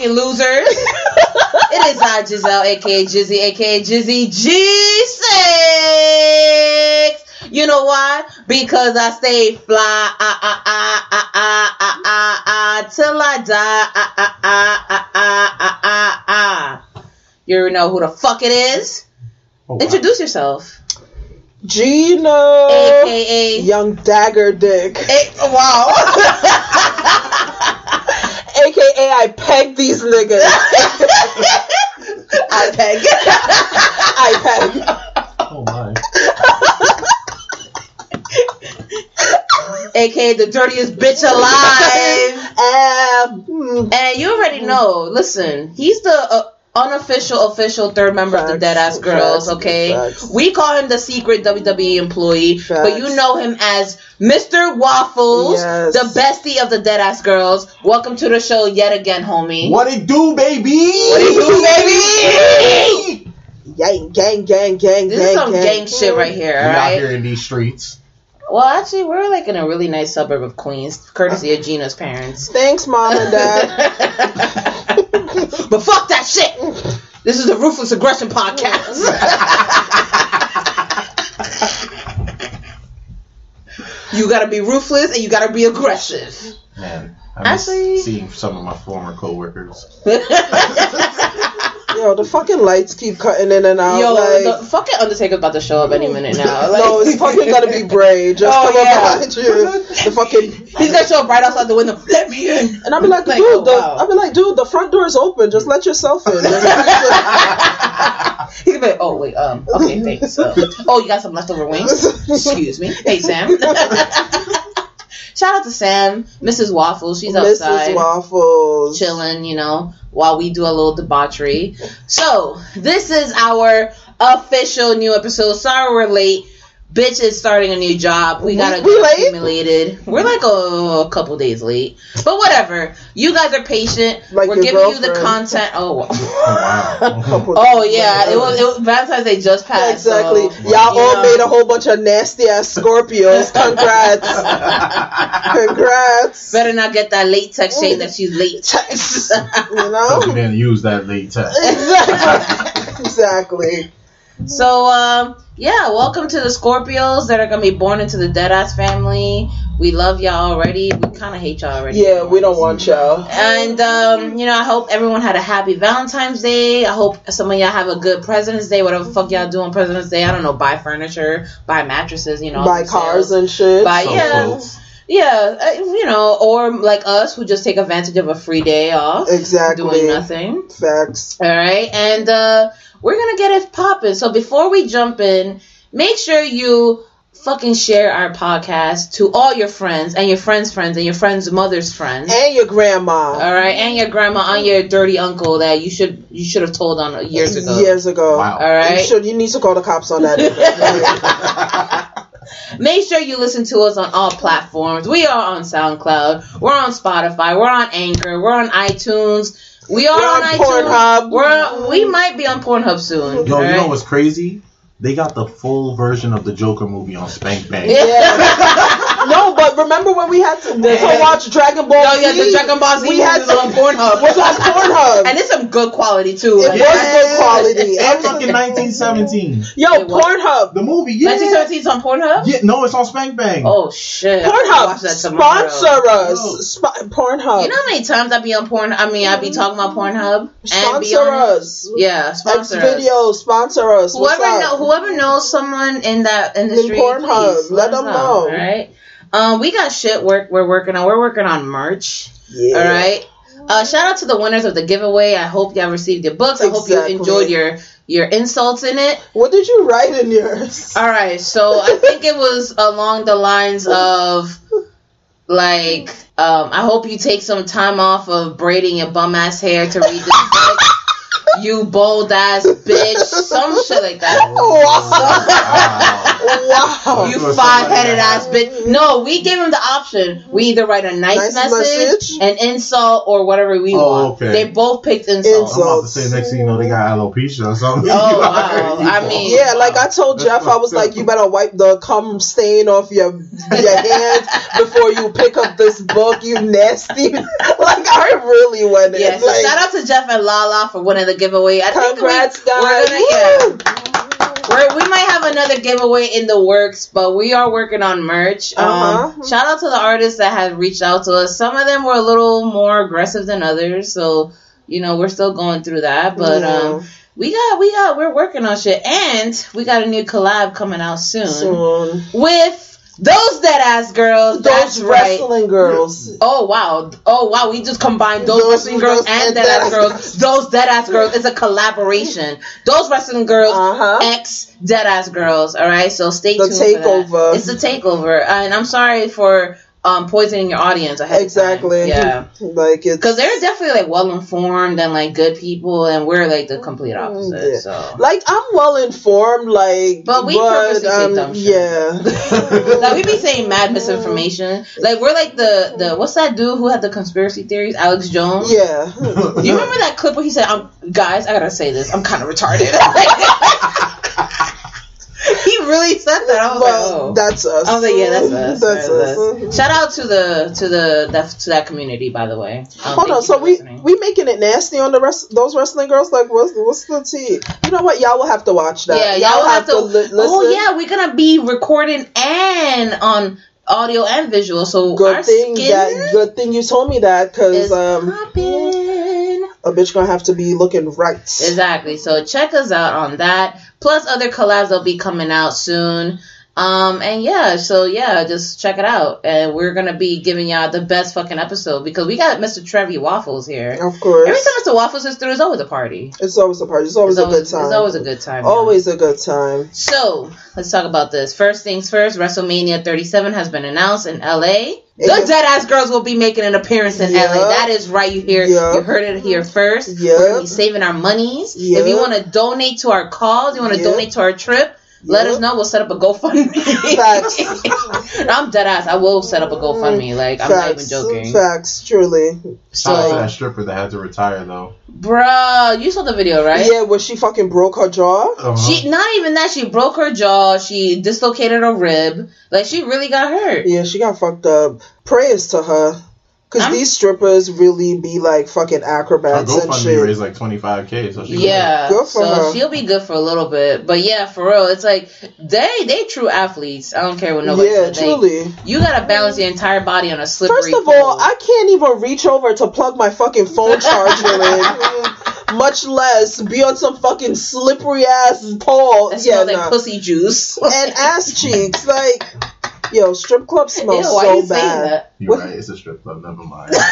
Fucking losers. it is I, Giselle, aka Jizzy, aka Jizzy G6. You know why? Because I stay fly, ah, ah, ah, ah, ah, ah, ah, ah, till I die, ah, ah, ah, ah, ah, ah, ah, ah. You know who the fuck it is? Oh, wow. Introduce yourself. Gino, AKA Young Dagger Dick, A- wow. Aka I peg these niggas. I peg. I peg. Oh my. AKA the dirtiest bitch alive. Um, And you already know. Listen, he's the uh, unofficial, official third member of the Facts, Deadass Girls. facts, Okay, facts. we call him the secret WWE employee, but you know him as Mr. Waffles, Yes. the bestie of the Deadass Girls. Welcome to the show yet again, homie. What it do, baby? What it do, baby? Gang, gang, gang, gang, This gang, is some gang. gang shit right here, We all out right? here in these streets. Well, actually, we're like in a really nice suburb of Queens, courtesy of Gina's parents. Thanks, mom and dad. but fuck that shit. This is the Ruthless Aggression Podcast. you gotta be ruthless and you gotta be aggressive. Man, I miss Actually- seeing some of my former coworkers. Yo, the fucking lights keep cutting in and out. Yo, like, the fucking Undertaker's about to show up any minute now. Like, no, it's fucking gotta be Bray. Just Oh, come yeah. up behind you. The fucking he's gonna show up right outside the window. Let me in. and I'll be like, Like, dude, oh, the, wow. I'll be like, dude, the front door is open. Just let yourself in. He's gonna be like, oh wait, um, okay, thanks. Uh, oh, you got some leftover wings? Excuse me. Hey, Sam. Shout out to Sam, Mrs. Waffles. She's outside. Mrs. Waffles. chilling, you know, while we do a little debauchery. So, this is our official new episode. Sorry we're late. Bitch is starting a new job. We gotta We get late? accumulated. We're like a, a couple days late. But whatever. You guys are patient. Like we're your giving you the content. Oh, wow. Oh, yeah. It was, it was Valentine's Day just passed. Exactly. so, Y'all all know. made a whole bunch of nasty ass Scorpios. Congrats. Congrats. Better not get that late text saying that she's late. You Hope know? you didn't use that late text. Exactly. exactly. So, um, yeah, welcome to the Scorpios that are gonna be born into the Deadass family. We love y'all already. We kind of hate y'all already. Yeah, we don't want y'all. And um, you know, I hope everyone had a happy Valentine's Day. I hope some of y'all have a good President's Day. Whatever the fuck y'all do on President's Day, I don't know. Buy furniture, buy mattresses, you know, Buy cars sales. and shit. Buy yeah, yeah, uh, you know, or like us who just take advantage of a free day off, Exactly. doing nothing. Facts. All right, and uh, we're gonna get it popping. So before we jump in, make sure you fucking share our podcast to all your friends and your friends' friends and your friends' mother's friends. And your grandma. All right, and your grandma and your dirty uncle that you should you should have told on years ago. Years ago. Wow. All right. You should. You need to call the cops on that. Make sure you listen to us on all platforms. We are on SoundCloud. We're on Spotify. We're on Anchor. We're on iTunes. We are on, on iTunes. Pornhub. We're on, we might be on Pornhub soon. Yo, all you know what's crazy? They got the full version of the Joker movie on Spank Bang. Yeah. no, No, but remember when we had to, to watch Dragon Ball Oh Z? yeah, the Dragon Ball Z We had to, on Pornhub. was on Pornhub. and it's some good quality too. It Like, was good quality. And I'm fucking 1917. Yo, Pornhub. The movie, yeah. 1917 is on Pornhub. Yeah, no, it's on Spank Bang. Oh shit! Pornhub. watch. Sponsor us. Sp- Pornhub. You know how many times I be on porn? I mean, I be talking about Pornhub and be sponsor on it? us. Yeah, X sponsor us. video, sponsor us. Whoever know, whoever knows someone in that industry, Pornhub, please let us them know. All right. Um, we got shit work we're working on. We're working on merch. Yeah. All right. Uh, shout out to the winners of the giveaway. I hope y'all received your books. I hope you enjoyed your your insults in it. What did you write in yours? All right, so I think it was along the lines of like, um, I hope you take some time off of braiding your bum ass hair to read this book. You bold ass bitch, some shit like that. Wow. wow. You Or something five headed like ass bitch. No, we gave him the option. We either write a nice, Nice message, message? an insult, or whatever we Oh, want. okay. They both picked insult. I'm about to say next thing you know they got alopecia or something. Oh, wow. I mean- Yeah, like I told Jeff, I was like, you better wipe the cum stain off your your hands before you pick up this book, you nasty. like I really went in. Yeah, so like, shout out to Jeff and Lala for winning the giveaway. I think we, Congrats, we're guys. gonna yeah. We're, we might have another giveaway in the works, but we are working on merch. Um, Uh-huh. shout out to the artists that have reached out to us. Some of them were a little more aggressive than others, so you know we're still going through that. But Yeah. um, we got we got we're working on shit, and we got a new collab coming out soon, Soon. with those dead ass girls. Those right. wrestling girls. Oh wow! Oh wow! We just combined those, Those- wrestling girls and dead ass girls. Those dead ass girls. It's a collaboration. Those wrestling girls, Uh-huh. ex dead ass girls. All right, so stay The tuned. For takeover. that. It's the takeover, and I'm sorry for um poisoning your audience ahead. Exactly. Yeah, Like it's because they're definitely like well informed and like good people, and we're like the complete opposite. Mm, Yeah. So. like I'm well informed, like But we purposely say um, dumb shit. yeah. Like we be saying mad misinformation. Like we're like the the what's that dude who had the conspiracy theories? Alex Jones. Yeah. You remember that clip where he said, "I'm guys, I gotta say this. I'm kind of retarded." he really said that. I was like, "Oh." that's us. I was like, "Yeah, that's us." That's That's us. us. Shout out to the to the that to that community, by the way. Um, Hold on, so we listening. we making it nasty on the rest those wrestling girls? Like, what's what's the tea? You know what? Y'all will have to watch that. yeah, y'all, have to. li- listen. oh yeah, we're gonna be recording and on audio and visual. So our Good thing skin that good thing you told me that because um popping. A bitch gonna have to be looking right. Exactly. So check us out on that. Plus other collabs will be coming out soon. Um and yeah, so yeah, just check it out. And we're gonna be giving y'all the best fucking episode because we got Mr. Trevi Waffles here. Of course, Every time Mr. Waffles is through, it's always a party. it's always a party. It's always It's a good time. it's always a good time. y'all. Always a good time. So let's talk about this. First things first, WrestleMania 37 has been announced in LA. The. Dead Ass Girls will be making an appearance in. LA. That is right. You hear, you heard it here first. Yeah. We're gonna be saving our monies. If you want to donate to our cause, you want to donate to our trip. Let us know. We'll set up a GoFundMe. Facts. I'm dead ass. I will set up a GoFundMe. Like I'm not even joking. Facts, truly. Shout out to So, that stripper that had to retire though. bruh, you saw the video, right? Yeah, where she fucking broke her jaw. Uh-huh. She not even that. She broke her jaw. She dislocated a rib. Like she really got hurt. Yeah, she got fucked up. Prayers to her. Cause these strippers really be like fucking Her acrobats and GoFundMe shit. raised like 25k, so she Yeah, Good for so her. she'll be good for a little bit, but yeah, for real, it's like they they true athletes. I don't care what nobody yeah, says. They- truly. you gotta balance your entire body on a slippery. First of pole. all, I can't even reach over to plug my fucking phone charger in. Much less be on some fucking slippery ass pole. that Yeah, smells like nah. pussy juice. and ass cheeks. Like, yo, strip club smells Ew, so you bad. You're right, it's a strip club, never mind.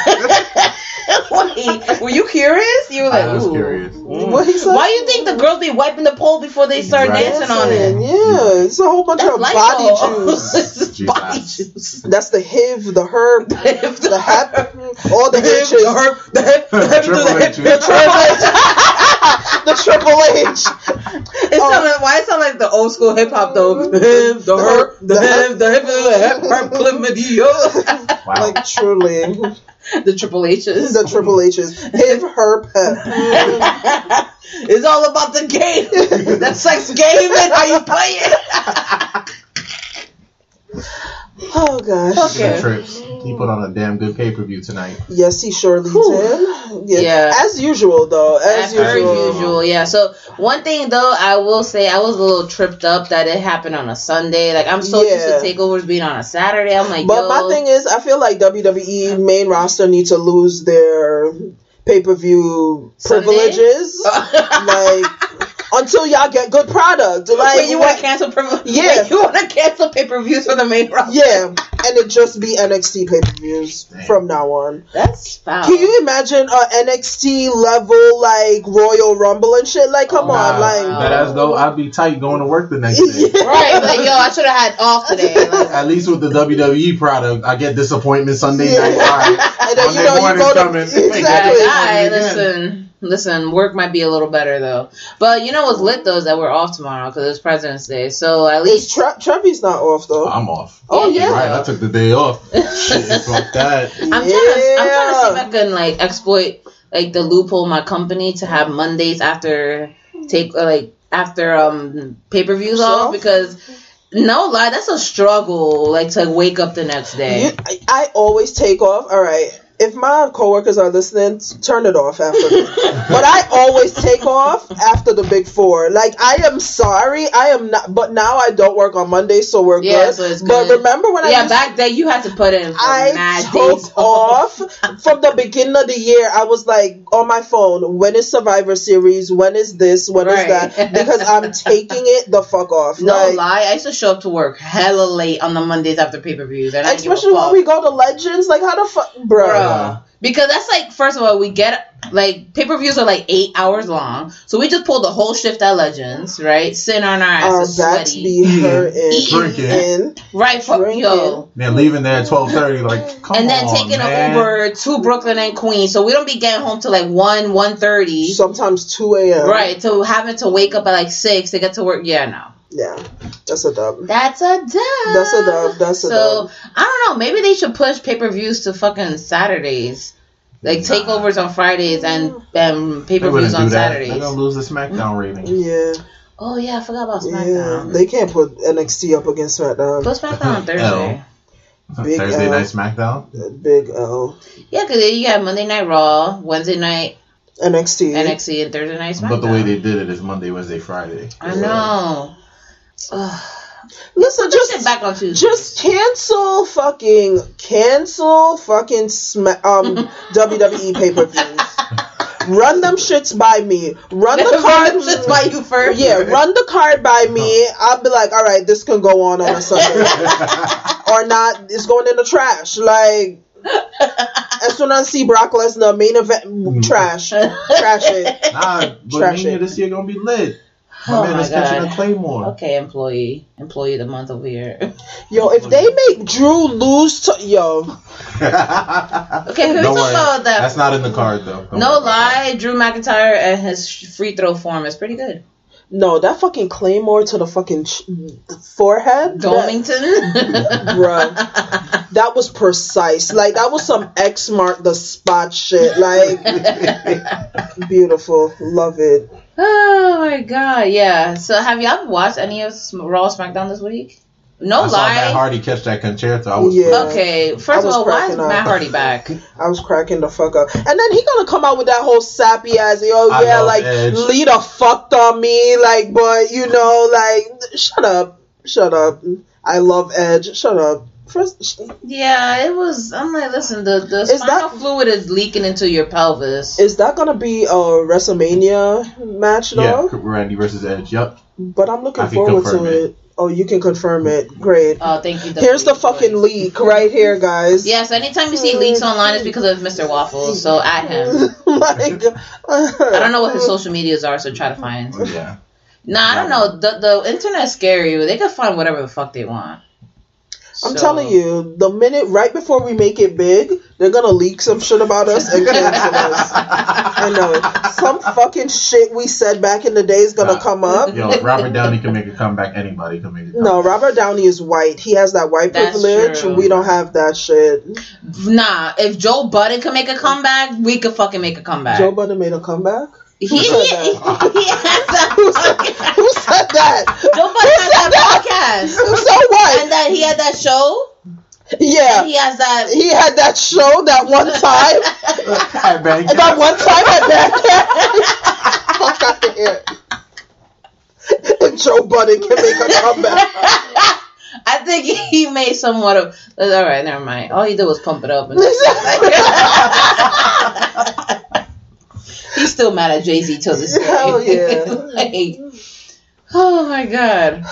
Wait, were you curious? You were like, I was ooh. curious. Mm. What he said? Why you think the girls be wiping the pole before they start Right. dancing on it? Yeah, it's a whole bunch That's of Lysol. body juice. This body juice. That's the HIV, the herb, If the hep, all the the hip, the herb, the hip, the hip, the hip, H. the The triple H. the triple H. It Oh. sound like, why it sound like the old school hip hop though? The hip, the herb, the hip, the hip, the hip, herb, chlamydia. Wow. Like truly, The triple H's. the triple H's. HIV, herb, hep. it's all about the game. That sex game and how you play it. Oh gosh. Okay. Trips. He put on a damn good pay per view tonight. Yes, he surely Whew. did. Yeah. As usual, though. As, As usual. usual, yeah. So one thing though, I will say I was a little tripped up that it happened on a Sunday. Like I'm so used to takeovers being on a Saturday. I'm like, But yo, my thing is, I feel like WWE main roster need to lose their pay per view privileges. like until y'all get good product. Like Wait, you want to cancel? Priv- Yeah. Wait, you want to cancel pay per views for the main roster? Yeah, and it just be NXT pay per views from now on. that's foul. Can you imagine a NXT level like Royal Rumble and shit? Like, come Oh, on, Nah, like. that ass though, I'd be tight going to work the next day. Yeah. Right, like yo, I should have had off today. Like, At least with the WWE product, I get disappointment Sunday Yeah. night. All right. And then you Monday know you morning go to coming. exactly. Hey, Alright, again. listen, listen. Work might be a little better though, but you know what's lit though is that we're off tomorrow because it's President's Day. So at least Tre- Trevi's not off though. I'm off. Oh, Yeah, yeah. Right, I took the day off. Shit, fuck that. I'm trying to I'm trying to see if I can like exploit like the loophole in my company to have Mondays after take uh, like after um pay per views off because no lie that's a struggle like to wake up the next day. You, I, I always take off. All right. If my coworkers are listening, turn it off after. but I always take off after the big four. Like I am sorry, I am not. But now I don't work on Mondays, so we're Yeah, good. so it's good. But remember when I yeah, back then you had to put in I took off from the beginning of the year. I was like on my phone. When is Survivor Series? When is this? When is Right. that? Because I'm taking it the fuck off. No like, lie, I used to show up to work hella late on the Mondays after pay per views, and I didn't especially when we go to Legends. Like how the fuck, bro? Bruh. Because that's like, first of all, we get like pay per views are like eight hours long, so we just pulled the whole shift at Legends, right? Sitting on our Our asses, backs sweaty, be hurting. Drinking. And right? For, drinking. yo, Then leaving there at twelve thirty, like come and then on, taking man. an Uber to Brooklyn and Queens, so we don't be getting home till like one, one thirty, sometimes 2 a.m. right? So having to wake up at like six to get to work, yeah, no, Yeah, that's a dub. that's a dub. That's a dub. That's a so dub. I don't know. Maybe they should push pay per views to fucking Saturdays, like Nah. takeovers on Fridays and um, pay per views on that. They're Saturdays. gonna lose the SmackDown rating. Yeah, Oh yeah, I forgot about SmackDown. yeah. SmackDown. They can't put NXT up against SmackDown. Put SmackDown on Thursday. Big Thursday L. night SmackDown. Big L. Yeah, because you got Monday Night Raw, Wednesday night NXT. NXT, and Thursday night SmackDown. But the way they did it is Monday, Wednesday, Friday. I know. Ugh. Listen, Just just back on Tuesday. just cancel fucking cancel fucking sma- um WWE pay per views. Run them shits by me. Run the card. That's why you first. Yeah, run the card by me. I'll be like, all right, this can go on on a Sunday or not. It's going in the trash. Like as soon as I see Brock Lesnar main event, trash, trash it. Nah, but Trash Mania it. this year gonna be lit. Oh my Oh man my is catching God. a claymore. Okay, employee, employee of the month over here. Yo, if they make Drew lose to yo, Okay, can we Don't talk worry. about that? That's not in the card though. Don't no worry lie, Drew McIntyre and his free throw form is pretty good. no, that fucking claymore to the fucking ch- forehead, Domington, bro. that was precise. Like that was some X mark the spot shit. Like beautiful, love it. Oh my god, yeah. So have y'all watched any of Raw SmackDown this week? No I saw Matt. Hardy catch that con-chair-to. I was Yeah. Okay, I first of was all, why is cracking up. Matt Hardy back? I was cracking the fuck up. And then he gonna come out with that whole sappy ass, yo, I yeah, like Edge. Lita fucked on me, like, but you know, like, shut up, shut up. I love Edge. Shut up. First, Yeah, it was. I'm like, listen, the the Is spinal that- fluid is leaking into your pelvis. is that gonna be a WrestleMania match yeah. Randy versus Edge. Yup. But I'm looking I forward to it. it. Oh, you can confirm it. Great. Oh, thank you. Here's the WWE. fucking leak right here, guys. Yes, anytime you see leaks online, it's because of Mr. Waffles. So at him. like, I don't know what his social medias are, so try to find. Yeah. Nah, I don't know. The the internet's scary. They can find whatever the fuck they want. I'm So- telling you, the minute right before we make it big, they're gonna leak some shit about us and cancel us. I know. Some fucking shit we said back in the day is gonna Nah. come up. Yo, Robert Downey can make a comeback. Anybody can make a comeback. No, Robert Downey is white. He has that white That's privilege. true. We don't have that shit. Nah, if Joe Budden can make a comeback, we could fucking make a comeback. Joe Budden made a comeback. He, Who he, said that? he has that Who said, podcast. who said that? Joe Budden Who has said that podcast. So what? And that he had that show. Yeah. He has that. He had that show that one time. At Bandcamp. that one time at Bandcamp. Fuck out of here. And Joe Budden can make a comeback. I think he made somewhat of. All right, never mind. All he did was pump it up. And, he's still mad at Jay Z till this day. Hell yeah. like, oh my god.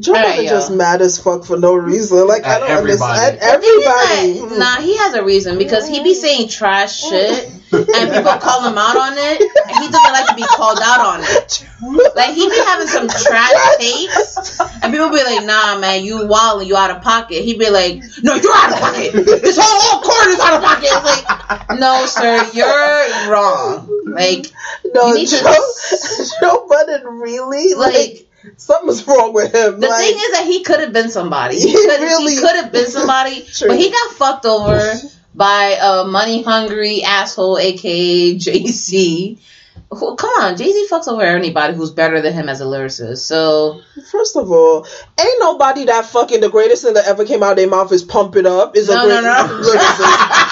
Joe Alright, Budden just mad as fuck for no reason. Like I don't everybody. understand. The thing is Everybody. that- nah, he has a reason because he be saying trash mm. shit and people call him out on it and he doesn't like to be called out on it. Like he be having some trash takes and people be like, nah man, you wild you out of pocket. He be like, No, you're out of pocket. This whole, whole court is out of pocket. It's like, no sir, you're wrong. Like no, you need to- Joe, Joe Budden really like, like something's wrong with him. The like, thing is that he could have been somebody. He could really- he could have been somebody, but he got fucked over by a money hungry asshole, aka Z. Who- Come on, Jay Z fucks over anybody who's better than him as a lyricist. So First of all, ain't nobody that fucking the greatest thing that ever came out of their mouth is pump it up. Is a No, great no, no. lyricist.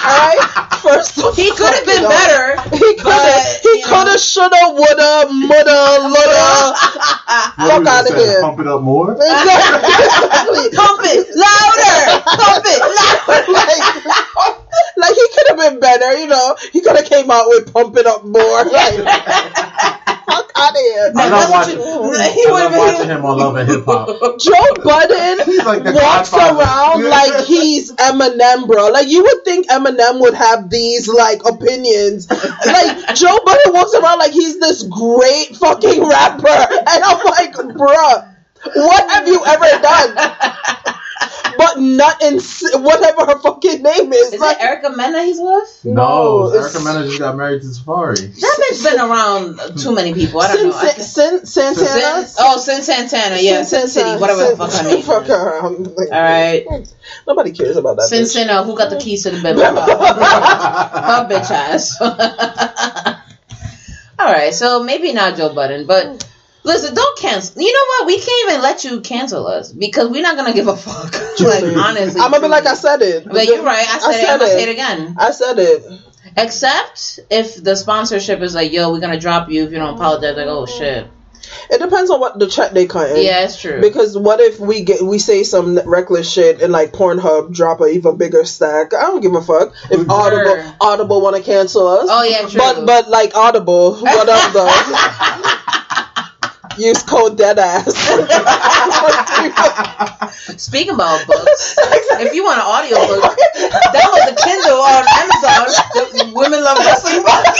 Alright? First of he could have been fucking all, better. He could have he could have shoulda woulda muulda lulda What fuck was it outta said? here. Pump it up more. Exactly. Pump it louder. Pump it louder. like, like he could have been better, you know. He could have came out with pump it up more. Like, fuck out of here. I That's love what watching, you- he I would've love been- watching him on Love and Hip Hop. Joe Budden like walks Godfather. around like he's Eminem, bro. Like you would think Eminem would have these like opinions. Like Joe Budden walks around like he's this great fucking rapper, and I'm like, bruh, what have you ever done? But not in whatever her fucking name is. Is like, it Erica Mena he's with? No, No, it's- Erica Mena just got married to Safaree. That bitch been around too many people. I don't know. I Sin, can't- Sin, Santana. Sin, oh, Cyn Santana, yeah, Sin, City, whatever the fuck her name. Fuck is. her. Like, All right, Nobody cares about that. Sin bitch. Sin, uh, who got the keys to the Bentley? Her bitch ass. All right, so maybe not Joe Budden, but listen, don't cancel. You know what? We can't even let you cancel us because we're not gonna give a fuck. like honestly, I'm gonna be like I said it. But you're right. I said, it. I'm gonna say it again. I said it. Except if the sponsorship is like, "Yo, we're gonna drop you if you don't apologize." Like, oh shit. It depends on what the check they cut in. Yeah, it's true. Because what if we get we say some reckless shit and like Pornhub drop a even bigger stack? I don't give a fuck if Sure. Audible Audible want to cancel us. Oh yeah, true. but but like Audible, what up though? Use code deadass. Speaking about books, if you want an audio book, download the Kindle on Amazon. The Women Love Wrestling book.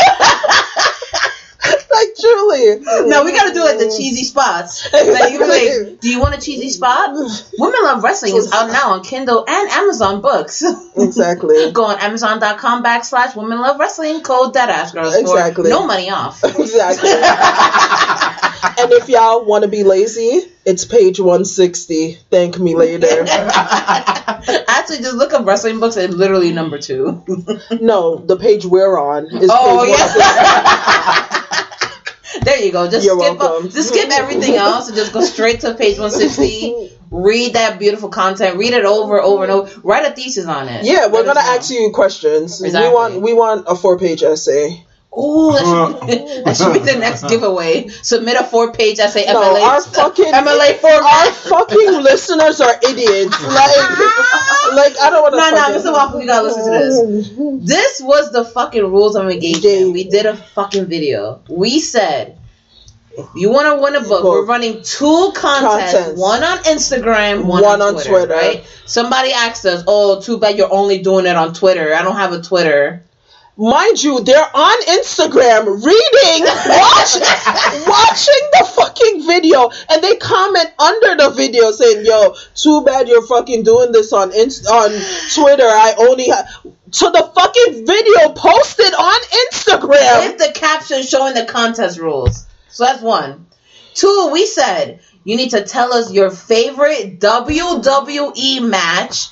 like truly. No, we gotta do like the cheesy spots. Like, you like, do you want a cheesy spot? Women Love Wrestling is out now on Kindle and Amazon Books. Exactly. Go on Amazon.com backslash Women Love Wrestling code Deadass Girls Exactly. for no money off. Exactly. and if y'all want to be lazy, it's page 160. Thank me later. Actually, just look up wrestling books and literally number two. No, the page we're on is Oh page yeah. there you go. Just You're skip uh, welcome. up, just skip everything else and just go straight to page 160. Read that beautiful content. Read it over, over and over. Write a thesis on it. Yeah, we're Let gonna ask you questions. Exactly. We want we want a four page essay. Ooh, that should, be, that should be the next giveaway. Submit a four-page essay. No, MLA, our fucking MLA format. our fucking listeners are idiots. Like, like I don't want to. No, no, Mr. Waffle, you gotta listen to this. This was the fucking rules of engagement. We did a fucking video. We said, if you want to win a book, we're running two contests. Contests. One on Instagram, one, One on, on Twitter, Twitter. Right? Somebody asked us, "Oh, too bad you're only doing it on Twitter. I don't have a Twitter." Mind you, they're on Instagram reading, watch, watching the fucking video, and they comment under the video saying, "Yo, too bad you're fucking doing this on Inst- on Twitter. I only have." To the fucking video posted on Instagram. With the caption showing the contest rules. So that's one. Two, we said you need to tell us your favorite WWE match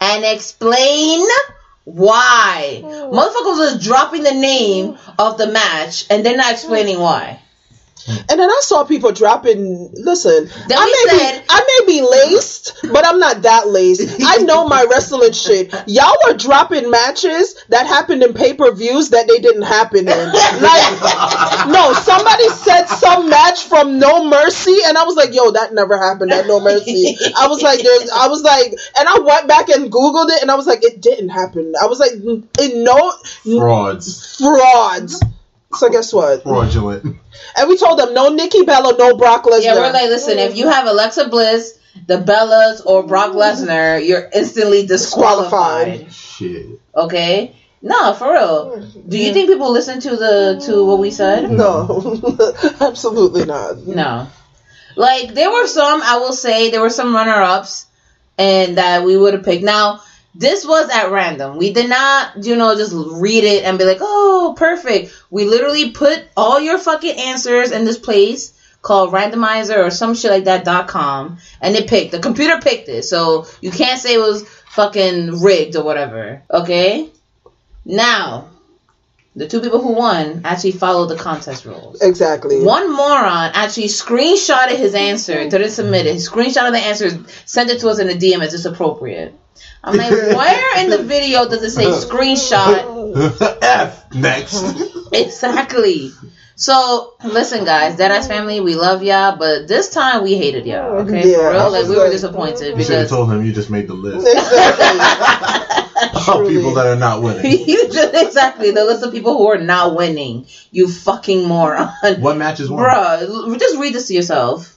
and explain why. Motherfuckers was dropping the name of the match and they're not explaining why. Mm. And then I saw people dropping. Listen, Then I may said- be I may be laced, but I'm not that laced. I know my wrestling shit. Y'all were dropping matches that happened in pay per views that they didn't happen in. Like, no, somebody said some match from No Mercy, and I was like, yo, that never happened at No Mercy. I was like, there's, I was like, and I went back and Googled it, and I was like, it didn't happen. I was like, in no Frauds. frauds. So guess what? Fraudulent. And we told them no Nikki Bella, no Brock Lesnar. Yeah, we're like, listen, if you have Alexa Bliss, the Bellas, or Brock Lesnar, you're instantly disqualified. Shit. Okay? No, for real. Do you think people listen to the to what we said? no, absolutely not. No. Like there were some, I will say, there were some runner ups, and that we would have picked. Now this was at random. We did not, you know, just read it and be like, oh, perfect. We literally put all your fucking answers in this place called randomizer or some shit like that dot com and it picked the computer picked it so you can't say it was fucking rigged or whatever okay now the two people who won actually followed the contest rules Exactly. one moron actually screenshotted his answer, didn't submit it. He screenshotted the answer, sent it to us in a DM as it's appropriate. I'm like, where in the video does it say screenshot? F. Next. Exactly. So listen, guys, Deadass family, we love y'all, but this time we hated y'all. Okay, Yeah, for real, like was we were like- disappointed You should have told him you just made the list Exactly. of people that are not winning. you just exactly the list of people who are not winning. You fucking moron. What matches won? Bruh, just read this to yourself.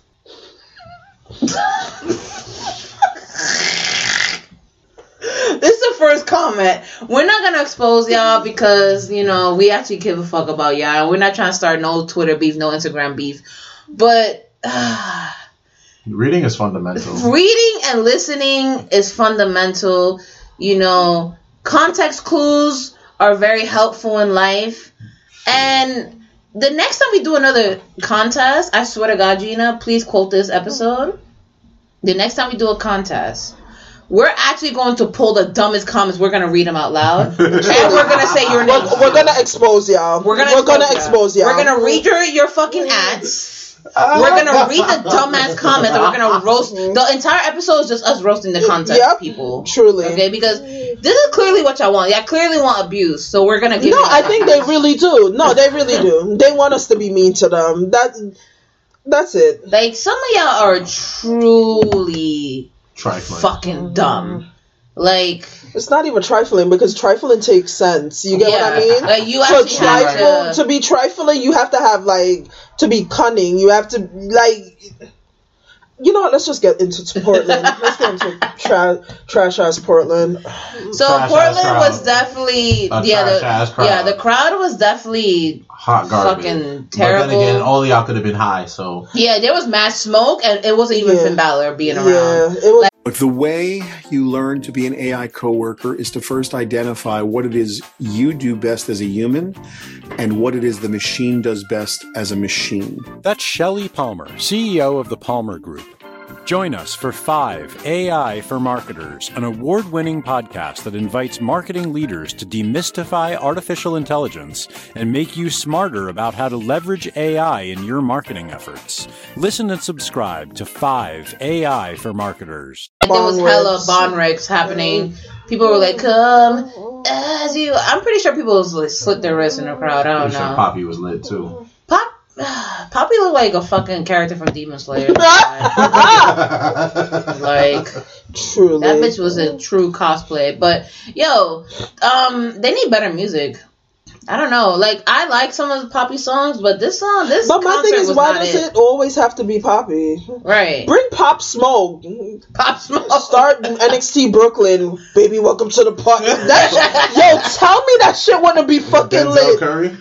This is the first comment. We're not gonna expose y'all because you know we actually give a fuck about y'all. We're not trying to start no Twitter beef, no Instagram beef. But uh, Reading is fundamental. reading and listening is fundamental. You know, context clues are very helpful in life. And the next time we do another contest, I swear to God, Gina, please quote this episode. The next time we do a contest, we're actually going to pull the dumbest comments. We're going to read them out loud. and we're going to say your name. We're, we're gonna expose y'all. We're gonna, we're gonna expose, expose y'all. We're gonna read your your fucking ads. We're gonna read the dumbass comments and we're gonna roast the entire episode is just us roasting the content Yep. people. Truly. Okay, because this is clearly what y'all want. Y'all clearly want abuse, so we're gonna give No, I think they really do. No, they really do. They want us to be mean to them. That that's it. like some of y'all are truly Trifling. fucking mm-hmm. dumb. Like It's not even trifling because trifling takes sense. You get what I mean? Like, you to actually have trifle, to- to be trifling, you have to have like to be cunning. You have to like. You know what? Let's just get into Portland. let's get into tra- trash ass Portland. so Trash-ass Portland crowd. was definitely A yeah the trash-ass crowd. yeah the crowd was definitely Hot garbage. Fucking But terrible. then again, all y'all could have been high, so yeah there was mass smoke and it wasn't even Yeah. Finn Balor being around. Yeah, it was. Look, the way you learn to be an AI coworker is to first identify what it is you do best as a human and what it is the machine does best as a machine. That's Shelley Palmer, CEO of the Palmer Group. Join us for Five AI for Marketers, an award winning podcast that invites marketing leaders to demystify artificial intelligence and make you smarter about how to leverage AI in your marketing efforts. Listen and subscribe to Five AI for Marketers. there was hella rigs. bond rigs happening. People were like, "Come as you." I'm pretty sure people was like slit their wrists in the crowd. I don't I'm sure know. Poppy was lit too. Pop, Poppy looked like a fucking character from Demon Slayer. like Truly. that bitch was a true cosplay. But yo, um, they need better music. I don't know. Like I like some of the Poppy songs, but this song, this But my thing is, why does it. it always have to be Poppy? Right. Bring Pop Smoke. Pop Smoke. Start NXT Brooklyn, baby. Welcome to the party. That yo, tell me that shit wouldn't be fucking Denzel lit. Curry.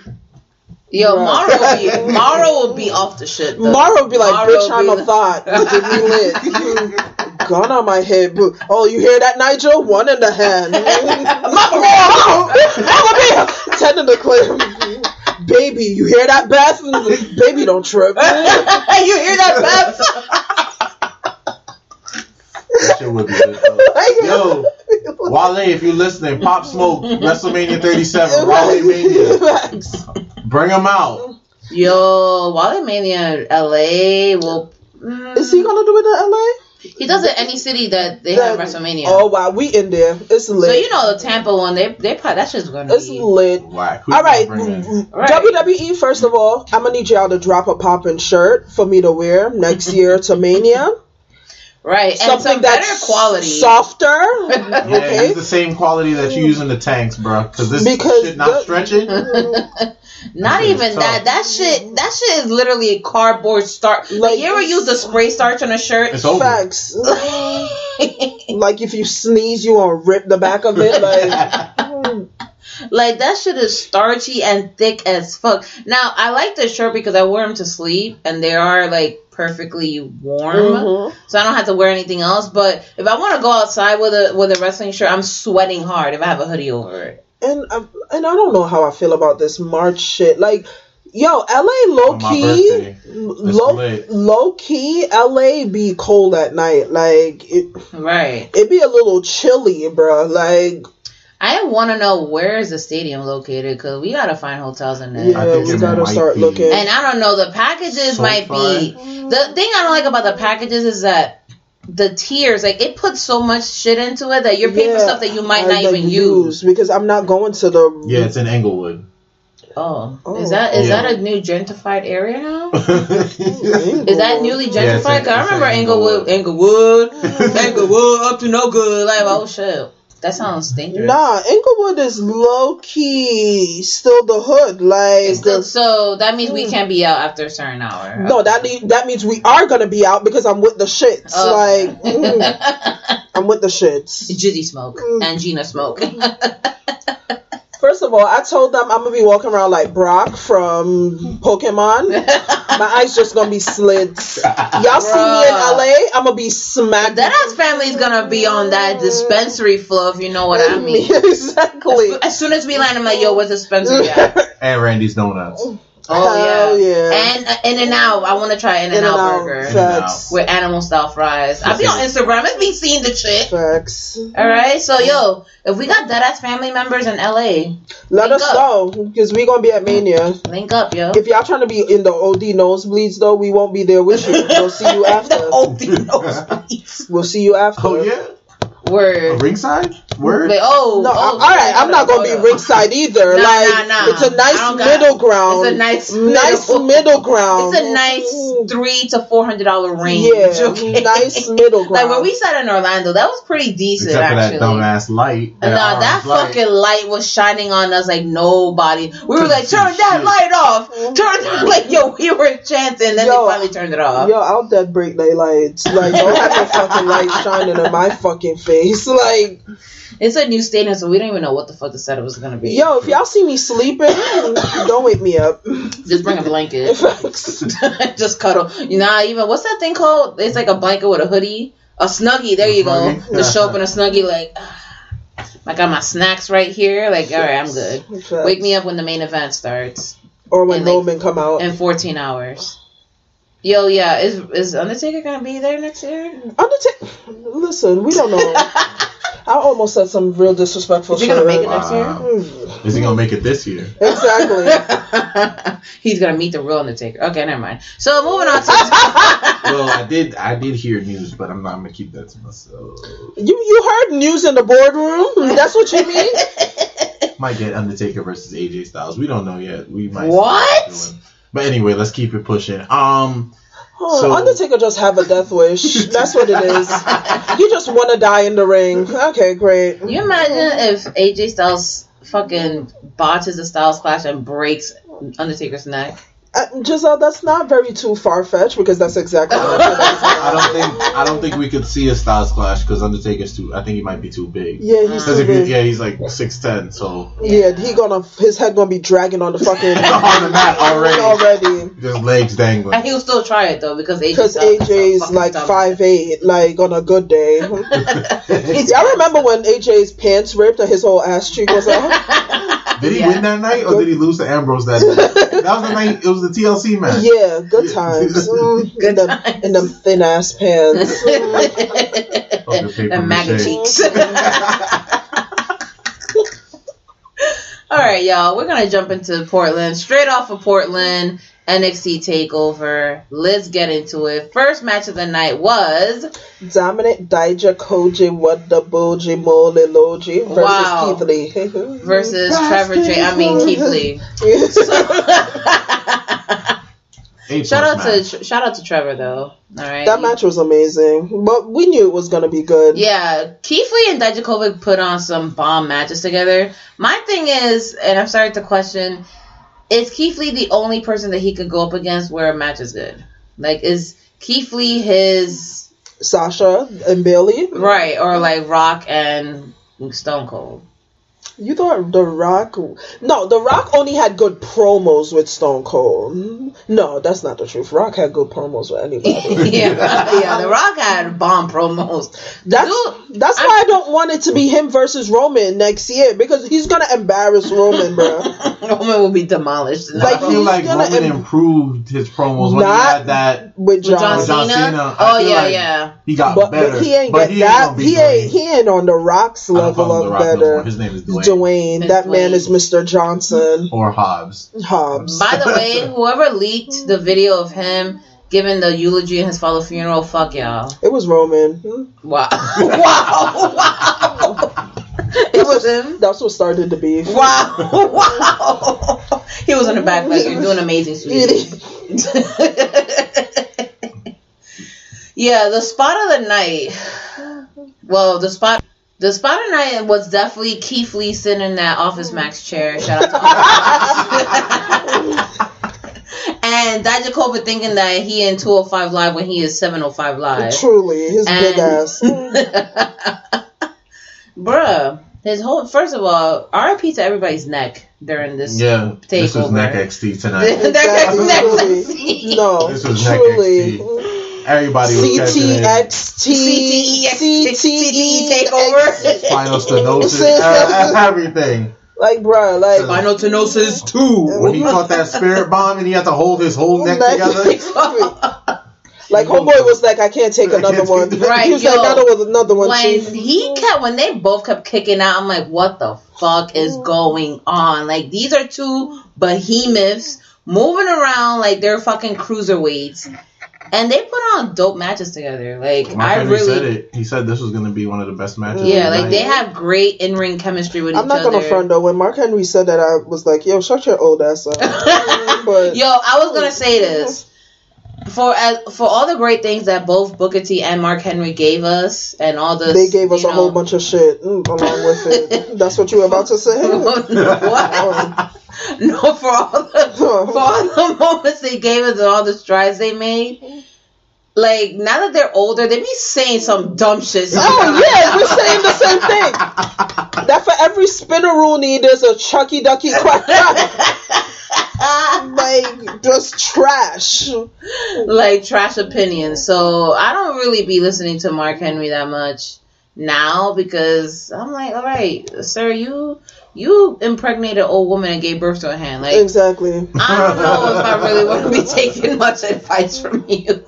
Yo, Right. Mara would be Mara would be off the shit. Though. Mara would be like, Mara bitch, I'm a thought. Get me lit. Gun on my head. boo. Oh, you hear that, Nigel? One in the hand. Mama! Ten in the clip. Baby, you hear that, Beth? Baby, don't trip. you hear that, Beth? That shit would be lit. though. Yo, Wale, if you're listening, Pop Smoke, WrestleMania 37, Wale Mania. Facts. Bring them out. Yo, Wally Mania LA will. mm, Is he gonna do it in LA? He does it any city that they have WrestleMania. Oh wow, we in there. It's lit. so you know the Tampa one, they they probably that shit's gonna it's be. lit. Whack. Who's All right, gonna bring. WWE. First of all, I'm gonna need y'all to drop a poppin' shirt for me to wear next year to Mania. Right, and Something some that's better quality. softer. Yeah, okay. use the same quality that you mm. use in the tanks, bro. Because this Because shit not the- stretching. Not That even shit's that. That shit. That shit is literally a cardboard starch. Like, Like- you ever use the spray starch on a shirt? It's over. Facts. like if you sneeze, you gonna rip the back of it. Like Like that shit is starchy and thick as fuck. Now I like this shirt because I wear them to sleep and they are like perfectly warm, Mhm. so I don't have to wear anything else. But if I want to go outside with a with a wrestling shirt, I'm sweating hard if I have a hoodie over it. and I, and I don't know how I feel about this March shit. Like, yo, LA low key, low lit. low key, LA be cold at night. Like it, Right. it be a little chilly, bro. Like I want to know where is the stadium located because we gotta find hotels in there. yeah, think we gotta start be- looking. And I don't know, the packages So might be the thing I don't like about the packages is that the tiers, like it puts so much shit into it that you're paying for stuff that you might I not like even use. because I'm not going to the Yeah, it's in Inglewood. Oh, Oh. is that is Yeah. that a new gentrified area now? is Is that newly Yeah, gentrified? in- 'Cause I remember Inglewood, Inglewood. Inglewood, up to no good. Like, oh shit, that sounds dangerous. Nah, Inglewood is low key still the hood. Like the- good. So that means we can't be out after a certain hour. no, that need, that means we are gonna be out because I'm with the shits. Oh. Like mm, I'm with the shits. Jizzy smoke Mm. and Gina smoke. First of all, I told them I'm gonna be walking around like Brock from Pokemon. My eyes just gonna be slits. Y'all see me in LA? I'm gonna be smacked. that ass family's gonna be on that dispensary floor, if you know what I mean. exactly. As soon as we land, I'm like, yo, what's the dispensary at? and Randy's Donuts. Oh Hell yeah. yeah. And uh, In and Out. I want to try In and Out In-N-Out, burger Facts. with animal style fries. I'll be on Instagram. It's me seeing the shit. Facts. All right. So yo, if we got dead ass family members in LA, Let us up. know because we gonna be at Mania. link up, yo. If y'all trying to be in the OD nosebleeds though, we won't be there with you. We'll see you after. the OD nosebleeds. We'll see you after. Oh yeah, Word. ringside. Word. Wait, oh, No, oh, all right. I'm not gonna be ringside either. Nah, like nah, nah. it's a I nice don't got- middle ground. It's a nice nice middle- middle ground. It's a nice three to four hundred dollar range. yeah, okay? nice middle ground. Like when we sat in Orlando, that was pretty decent Except for that actually. dumbass light. No, that orange light. fucking light was shining on us like nobody. We were like, turn that Shit. light off. Mm-hmm. Turn like yo, we were chanting, then Yo, they finally turned it off. Yo, I'll dead break they lights. Like, don't have no fucking light shining in my fucking face. It's like, It's a new stadium, so we don't even know what the fuck the setup was gonna be. yo, if y'all see me sleeping, don't wake me up. just bring a blanket. Just cuddle. You know, even what's that thing called? It's like a blanket with a hoodie, a snuggie. There you go. Snuggie? Just show up in a snuggie, like. I got my snacks right here. Like, all right, I'm good. Wake me up when the main event starts Or when and, like, Roman come out. in 14 hours. Yo, yeah, is is Undertaker gonna be there next year? Undertaker. Listen, we don't know. I almost said some real disrespectful Is he shit. gonna make it next year? Wow. Mm, Is he gonna make it this year? Exactly. He's gonna meet the real Undertaker. Okay, never mind. So moving on to well, I did. I did hear news, but I'm not gonna keep that to myself. You you heard news in the boardroom? That's what you mean? Might get Undertaker versus AJ Styles. We don't know yet. We might. see What? It's doing. But anyway, let's keep it pushing. Um, Oh, So- Undertaker just have a death wish. That's what it is. He just want to die in the ring. Okay, great. Can you imagine if AJ Styles fucking botches the Styles clash and breaks Undertaker's neck? Uh, Giselle, that's not very too far fetched because that's exactly what it is. I don't think. I don't think we could see a Styles clash because Undertaker's too. I think he might be too big. Yeah, he's too if you, big. yeah, he's like six ten. So Yeah, he gonna his head gonna be dragging on the fucking on the mat already. already. Just legs dangling. And he'll still try it though because AJ Because Styles is a AJ's fucking like five eight, like on a good day. Y'all remember when AJ's pants ripped and his whole ass cheek was out? Did he Yeah. win that night or did he lose to Ambrose that night? That was the night. It was the TLC match. Yeah, good times. Mm, Good in, them, times. in them thin ass pants. Fucking and maggot cheeks. All right, y'all. We're gonna jump into Portland. Straight off of Portland, NXT Takeover. Let's get into it. First match of the night was Dominik Dijakovic Wadaboji Moleloji versus Wow. Keith Lee. versus Trevor J. I mean Keith Lee. A shout out plus to shout out to Trevor though. All right. that match was amazing, but we knew it was gonna be good. Yeah, Keith Lee and Dijakovic put on some bomb matches together. My thing is, and I've started to question, is Keith Lee the only person that he could go up against where a match is good? Like, is Keith Lee his Sasha and Bayley. right or like Rock and Stone Cold? You thought The Rock? No, The Rock only had good promos with Stone Cold. No, that's not the truth. Rock had good promos with anybody. yeah, yeah. The Rock had bomb promos. That's Dude, that's why I don't want it to be him versus Roman next year because he's gonna embarrass Roman, bro. Roman will be demolished. Like, I feel he's like gonna Roman im- improved his promos when he had that. With John, John, With John Cena. Cena, Oh yeah, like- yeah. He got but, better. but he ain't but get he that. Ain't gonna He ain't he ain't on the Rock's level call him The of Rock no better. His name is Dwayne. Dwayne, It's that man is Mr. Johnson. Or Hobbs. Hobbs. By the way, whoever leaked the video of him giving the eulogy in his father's funeral, fuck y'all. it was Roman. Wow. wow. Wow. It was him. That's what started the beef. Wow. Wow. He was in the back like, you're doing amazing, sweetie. yeah, the spot of the night. Well, the spot. The spot of night was definitely Keith Lee sitting in that Office Max chair. Shout out to Office Max. And Dijakovic thinking that he in 205 Live when he is 705 Live. Truly, his big ass. Bruh, his whole first of all, RIP to everybody's neck during this. Yeah. This was Neck XT tonight. Their neck Truly. No, This was neck truly. Everybody was catching it. CTE takeover. Spinal stenosis. everything. Like, bruh, like. Spinal stenosis too. When he caught that spirit bomb and he had to hold his whole neck Neck- together. Like homeboy was like, I can't take another one. Right, he was yo. like, another one, another one, When chief. he kept, when they both kept kicking out, I'm like, what the fuck is going on? Like, these are two behemoths moving around like they're fucking cruiserweights. And they put on dope matches together. Like, Mark I really. said it. He said this was going to be one of the best matches. Yeah, the like night. they have great in ring chemistry with I'm each other. I'm not gonna front though. When Mark Henry said that, I was like, yo, shut your old ass up. but Yo, I was gonna say this. For as, for all the great things that both Booker T and Mark Henry gave us, and all the they gave us you a whole bunch of shit mm, along with it. That's what you were about to say? what? no, for all the for all the moments they gave us and all the strides they made. Like now that they're older, they be saying some dumb shit. Oh yeah, we're saying the same thing. That for every spinaroonie, there's a Shucky Ducky quack like just trash. like trash opinions. So I don't really be listening to Mark Henry that much now because I'm like, all right, sir, you you impregnated an old woman and gave birth to a hand. Like Exactly. I don't know if I really want to be taking much advice from you.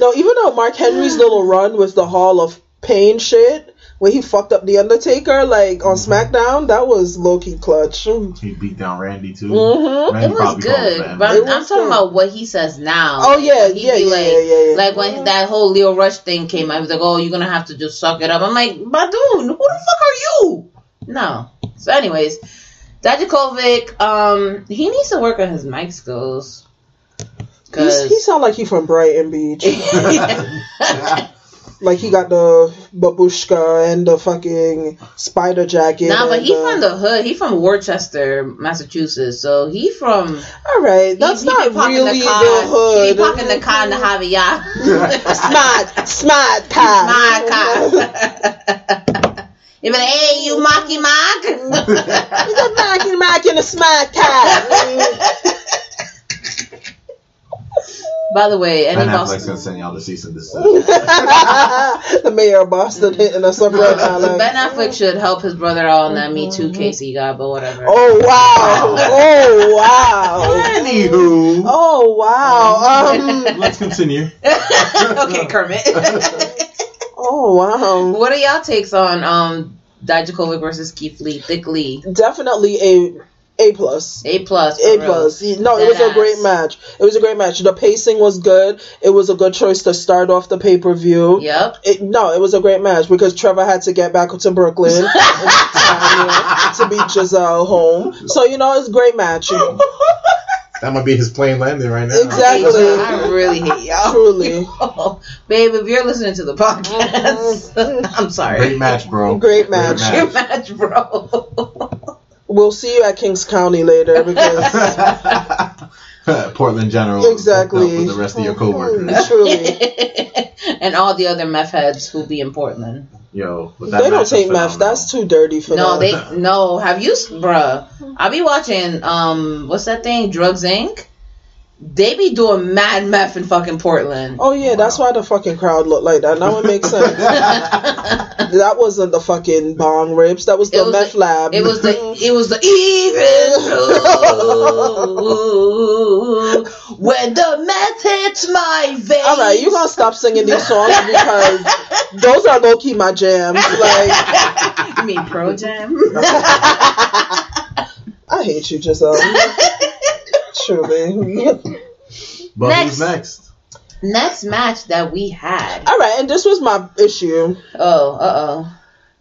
No, even though Mark Henry's little run with the Hall of Pain shit, where he fucked up the Undertaker, like on SmackDown, that was low key clutch. He beat down Randy too. Mhm. Randy It was good, but I'm, I'm talking good. about what he says now. Oh yeah, He'd yeah, yeah, like, yeah, yeah, yeah. Like when that whole Lio Rush thing came out, he was like, "Oh, you're gonna have to just suck it up." I'm like, "But dude, who the fuck are you?" No. So, anyways, Dijakovic, um, he needs to work on his mic skills. He's, he Cause sound like he from Brighton Beach. like he got the babushka and the fucking spider jacket. nah, but he the- from the hood. He from Worcester, Massachusetts. So he from All right, that's he, not really the car. the hood. He be parking the car in the Javier. smart, smart car. My car. You be like, hey, you mocky mock. A Mackin' Mac in a smart car. By the way, any Ben Affleck's Boston, gonna send y'all the cease and desist. the mayor of Boston hitting us up right now. Like, Ben Affleck should help his brother out on that Me Too case he got, but whatever. oh wow! Oh wow! Anywho, Oh wow! Um, let's continue. okay, Kermit. oh wow! what are y'all takes on um Dijakovic versus Keith Lee, Thick Lee, Definitely a A plus. A plus, A for real. plus. No, it was a great match. It was a great match. The pacing was good. It was a good choice to start off the pay per view. Yep. It, no, it was a great match because Trevor had to get back to Brooklyn to beat Giselle home. So you know, it's a great match. That might be his plane landing right now. Exactly. I really hate y'all. Truly, Oh, babe, if you're listening to the podcast, mm-hmm. I'm sorry. Great match, bro. Great match. Good match, bro. We'll see you at Kings County later because Portland General. Exactly. With the rest of your coworkers. truly and all the other meth heads who be in Portland. Yo, but that they don't take meth. That's too dirty for No, them. they no. Have you, bruh? I be watching. Um, what's that thing? Drugs Inc. They be doing mad meth in fucking Portland. Oh yeah, that's why the fucking crowd looked like that. Now it makes sense. that wasn't the fucking bong rips. That was the It was meth the- lab. It was the it was the even blue when the meth hits my veins. All right, you gonna stop singing these songs because those are low key my jams. Like you mean Pro Jam? I hate you, Giselle. Truly. But Next. who's next? Next match that we had. All right, and this was my issue. Oh, uh oh.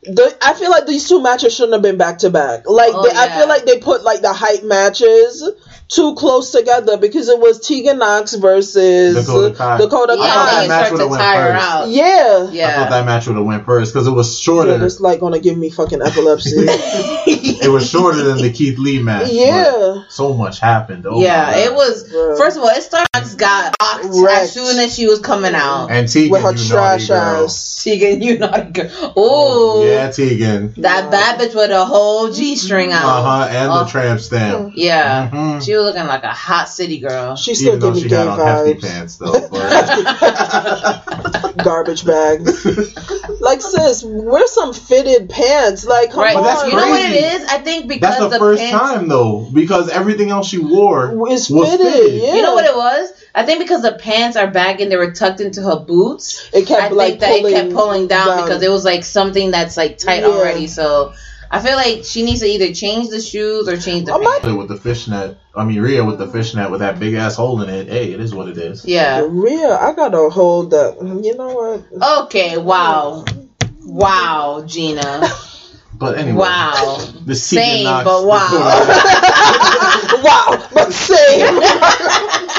The, I feel like these two matches shouldn't have been back to back. Like Oh, they, I feel like they put like the hype matches too close together because it was Tegan Nox versus Dakota Kai. Dakota Yeah, I thought Kai. they that match would've to went tire first. out. Yeah. I thought that match would have went first because it was shorter. Yeah, it's like gonna give me fucking epilepsy. it was shorter than the Keith Lee match. yeah. So much happened. Oh yeah, it was. Bruh. First of all, it started. Got oxed Wrecked. as soon as she was coming out. And Tegan, With her you trash naughty girl. ass. Tegan, you naughty girl. Ooh, Yeah, Tegan. that bad bitch with a whole G string out. Uh huh. And Oh. the tramp stamp. Yeah, Mhm. she was looking like a hot city girl. She still Even though give me she gay had on hefty vibes. pants though. But Garbage bags. like sis, wear some fitted pants. Like come Right, But that's on. you know what it is? I think because that's the, the first pants. time though, because everything else she wore It's was fitted, fitted. yeah. You know what it was? I think because the pants are bagging, they were tucked into her boots. It kept I like think that it kept pulling down, down. because it was like something that's like tight Yeah. already. So I feel like she needs to either change the shoes or change the I might- pants. with the fishnet. I mean, Rhea with the fishnet with that big ass hole in it. Hey, it is what it is. Yeah. Real, I gotta hold up. You know what? Okay. Wow. Wow, Gina. But anyway, Wow. the Same, Nox. but wow. wow, but same.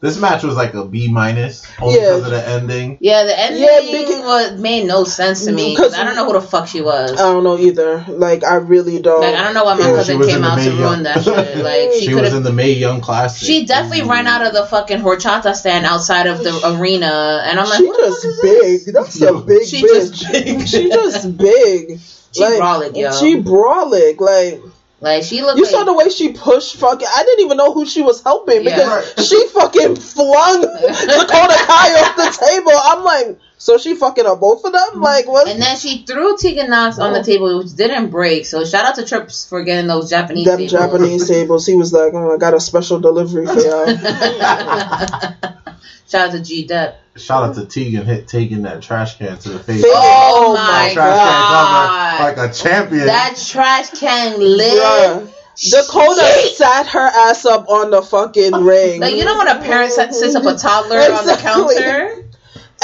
This match was like a B minus only Yeah. because of the ending. Yeah, the ending Yeah, because- was made no sense to me mm, because Because- I don't know who the fuck she was. I don't know either. Like I really don't. Like I don't know why my Yeah, cousin came in the out to Mae ruin that shit. Like she, She, was in the Mae Young Classic. She definitely ran out of the fucking horchata stand outside of the arena, and I'm like, she who the fuck just big. this? That's a big she bitch. just big. she just big. She brolic, yo. She brolic. Like Like she looked. you like, saw the way she pushed. Fucking, I didn't even know who she was helping Yeah. because Right. she fucking flung Dakota Kai off the table. I'm like, so she fucking up both of them. Like what? And then she threw Tegan Nox on the oh. table, which didn't break. So shout out to Trips for getting those Japanese them tables. Japanese tables. He was like, oh, I got a special delivery for y'all. shout out to G Dep. Shout out to Tegan hit taking that trash can to the face. Face. Oh, Oh my trash can god! cover like a champion. that trash can lid. Bruh. Dakota Shit. sat her ass up on the fucking ring. Like you know when a parent set- sits up a toddler on the counter.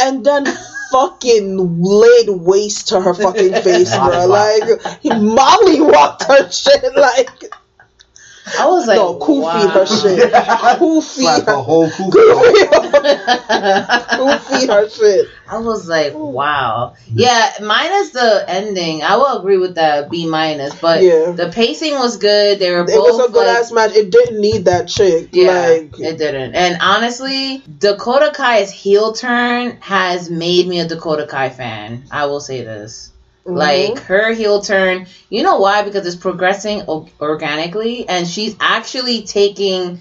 and then fucking laid waste to her fucking face, bro. Like molly walked her shit. Like I was like, no, Kofi wow. her shit. Kofi Slap the her. whole Kofi. Kofi her shit. I was like, wow. Yeah, minus the ending. I will agree with that B minus, but Yeah. the pacing was good. They were It both was a good like, ass match. It didn't need that chick. Yeah, Like it didn't. And honestly, Dakota Kai's heel turn has made me a Dakota Kai fan. I will say this. Mhm. Like her heel turn, you know why? Because it's progressing o- organically, and she's actually taking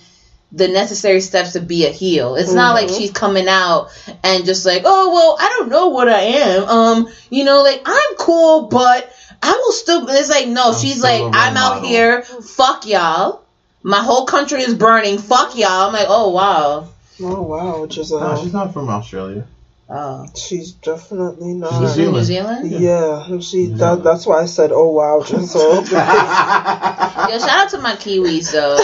the necessary steps to be a heel. It's not like Mhm. she's coming out and just like, oh well, I don't know what I am. Um, you know, like I'm cool, but I will still. It's like no, I'm she's like, I'm out model." here. Fuck y'all. My whole country is burning. Fuck y'all. I'm like, oh wow. oh wow, No, she's not from Australia. Oh, She's definitely not. she's from New Zealand. Zealand. Yeah, she. That, that's why I said, "Oh wow," just so. Yo, shout out to my Kiwis though.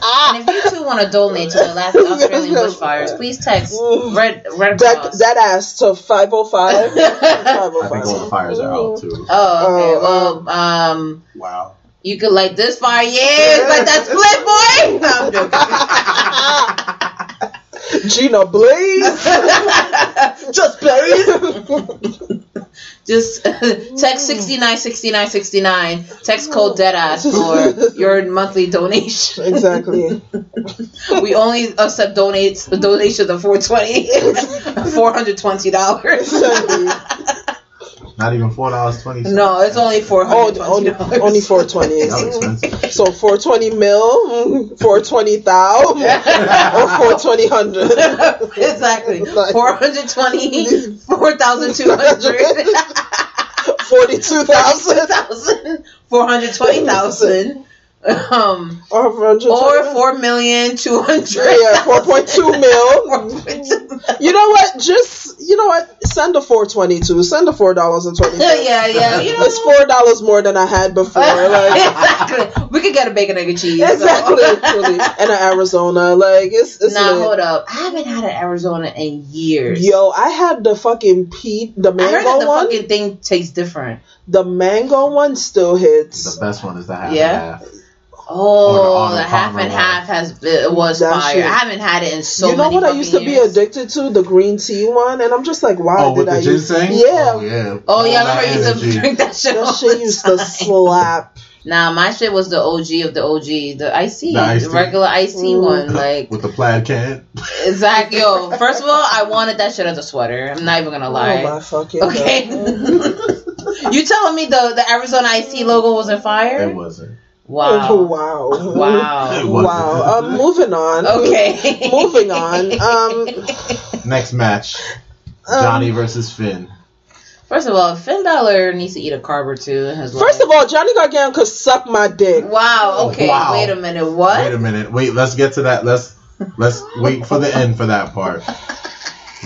and if you two want to donate to the last Australian bushfires, please text Red Red that Cross. that ass to five oh five. I think all the fires are out too. oh, okay. Oh, well, um, Wow. you could light this fire. Yeah, like that split, boy. No, I'm joking. Gina Blaze. Just Blaze. Just text hmm. 69 69 69. Text code deadass for your monthly donation. exactly. We only accept donates donations of 420 $420. exactly. Not even four dollars twenty cents. No, it's only Oh, only, $420. only 420. So 420 mil, 420 thou, or 420 hundred. exactly. Like- 420 4,200 42,000 420,000 um or 420. or 4 million 200 yeah, 4.2 mil. You know what? Just you know what? Send a 422. Send a four dollars and twenty. yeah, yeah. You know, It's four dollars more than I had before. Like exactly. We could get a bacon egg and cheese. so. exactly, actually. And an Arizona, like it's it's. Nah, lit. hold up. I haven't had an Arizona in years. Yo, I had the fucking peat, the I heard that mango the one. fucking thing tastes different. The mango one still hits. The best one is the half Yeah? half. Oh, the the half and half has it was That fire. shit. I haven't had it in so long. you know many what I fucking used to be addicted to? The green tea one, and I'm just like, why Oh, did with I the use? ginseng? Yeah. Oh, yeah. Oh yeah, I All remember you used to drink that shit. all That shit the used to time. slap. Nah, my shit was the OG of the OG, the iced tea, The iced the tea? regular iced tea Mm. one. Like With the plaid can. exactly. Yo, first of all, I wanted that shit as a sweater. I'm not even gonna lie. Oh my fucking Okay. God. you telling me the the Arizona iced tea logo wasn't fire? It wasn't. Wow. wow. Wow. Wow. Um, moving on. Okay. Moving on. Um, Next match um, Johnny versus Finn. First of all, Finn Balor needs to eat a carb or two in his life. First of all, Johnny Gargano could suck my dick. Wow. Okay. Wow. Wait a minute. What? Wait a minute. Wait, let's get to that. Let's let's wait for the end for that part.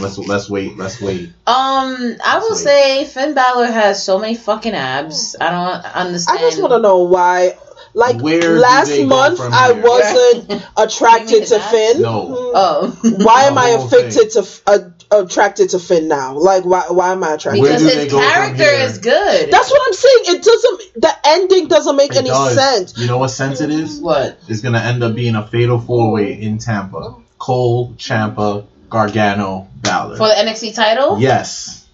Let's let's wait. Let's wait. Um, I will Sweet. say Finn Balor has so many fucking abs. I don't understand. I just want to know why. Like Where last month, I here? wasn't attracted to that? Finn. No. Oh. Why am I whole affected to uh, attracted to Finn now? Like why? Why am I attracted? Where because his character is good. That's what I'm saying. It doesn't. The ending doesn't make It any does. sense. You know what sense it is? what. It's gonna end up being a fatal four way in Tampa. Cole, Ciampa, Gargano, Balor. For the NXT title? yes.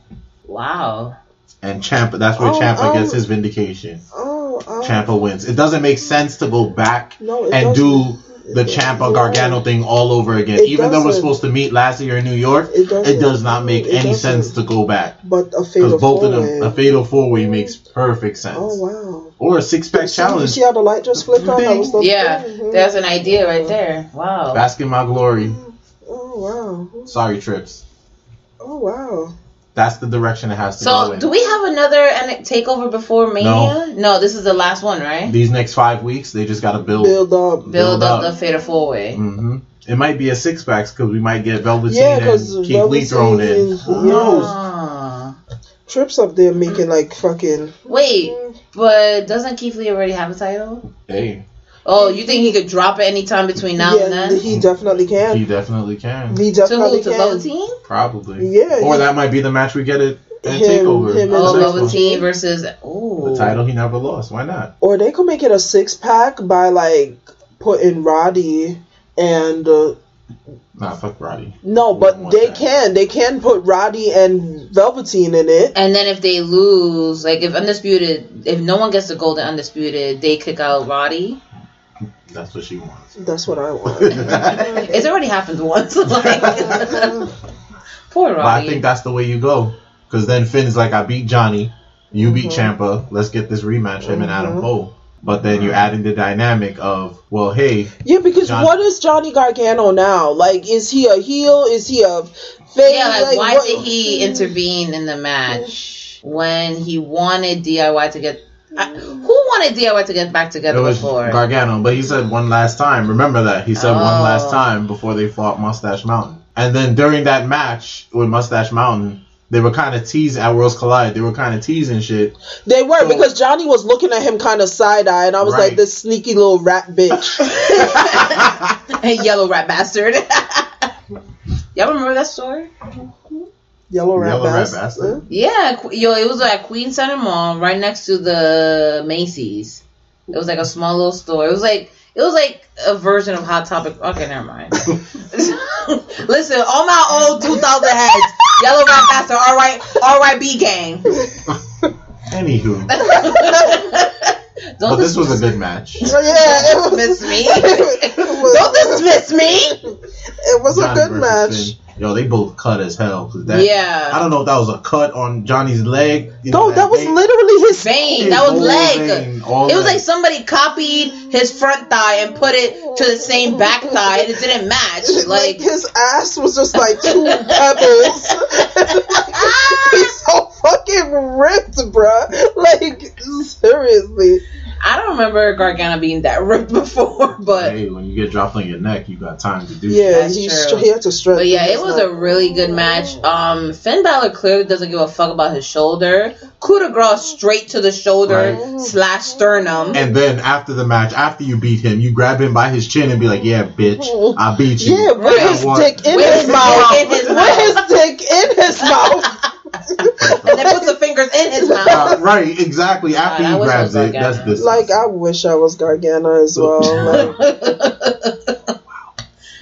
Wow. And Ciampa that's where Oh, Ciampa um, gets his vindication. Oh, oh. Ciampa wins. It doesn't make sense to go back No, and doesn't. do the Ciampa Gargano thing all over again. It Even though we're supposed to meet last year in New York, It doesn't. it does not make It any doesn't. sense to go back. But a Because fatal both of them, four-way. a fatal four way makes perfect sense. Oh wow. Or a six pack challenge. see how the light just flicked on? That was the Yeah. Mhm. There's an idea right there. Wow. Bask in my glory. Oh wow. Sorry, Trips. Oh wow. That's the direction it has to go So, do we have another takeover before Mania? No. this is the last one, right? These next five weeks, they just got to build. Build up. Build, build up, up. the Fatal Four Way. Mm-hmm. It might be a six packs because we might get Velveteen Yeah, 'cause and Keith Lee thrown in. Who yeah. knows? Ah. Trips up there making like fucking. Wait, but doesn't Keith Lee already have a title? Hey, Oh, you think he could drop it anytime between now and yeah, then? he definitely can. he definitely can. He to definitely who? To can. Velveteen? Probably. Yeah, Or he- that might be the match we get it at Him- Takeover. him and Oh, The. Velveteen versus. Ooh. The title he never lost. Why not? Or they could make it a six pack by like putting Roddy and uh, Nah, fuck Roddy. no, We but they that. can they can put Roddy and Velveteen in it. And then if they lose, like if Undisputed, if no one gets the golden Undisputed, they kick out Roddy. That's what she wants. That's what I want. It's already happened once. like, poor But I think that's the way you go. Because then Finn's like, I beat Johnny, you beat mm-hmm. Ciampa, let's get this rematch, him and Adam Mhm. Cole. But then you mm-hmm. add in the dynamic of, well, hey, yeah, because John- what is Johnny Gargano now? Like, is he a heel? Is he a face? yeah, like, why what- did he mm-hmm. intervene in the match when he wanted DIY to get? I, who wanted DIY to get back together it was before? Gargano. But he said one last time. Remember that. He said one Oh. last time before they fought Mustache Mountain. And then during that match with Mustache Mountain, they were kind of teasing at Worlds Collide. They were kind of teasing shit. They were So- because Johnny was looking at him kind of side eye, and I was Right. like, "This sneaky little rat bitch." Hey, yellow rat bastard. Y'all remember that story? Yellow rat Yellow rat bastard. bastard. Yeah, yo, it was at Queen Center Mall, right next to the Macy's. It was like a small little store. It was like it was like a version of Hot Topic. Okay, never mind. Listen, all my old 2000 heads, Yellow Rat Bastard, all right, all right, B gang. Anywho, Don't but this was a good match. Oh, yeah, it was, dismiss me. Don't dismiss me. it was a good versus match. Finn. Yo, they both cut as hell. Cause that, Yeah. I don't know if that was a cut on Johnny's leg. You know, No, that was vein- literally his Vein, his that was leg. vein, all It was leg. like somebody copied his front thigh and put it to the same back thigh, and it didn't match. Like Like, his ass was just like two pebbles. He's so fucking ripped, bruh. Like seriously. I don't remember Gargano being that ripped before, but hey, when you get dropped on your neck, you got time to do Yeah, That's he, true. str- he had to stretch. but yeah, it was neck. a really good match. Um, Finn Balor clearly doesn't give a fuck about his shoulder. Coup de grace straight to the shoulder Right. slash sternum. And then after the match, after you beat him, you grab him by his chin and be like, "Yeah, bitch, I beat you." Yeah, with Right. his What? dick in his his mouth. dick in his With his dick in his mouth. and then puts the fingers in his mouth. Uh, right, exactly. After God, I he grabs was it, that's this. like I wish I was Gargano as well. Like,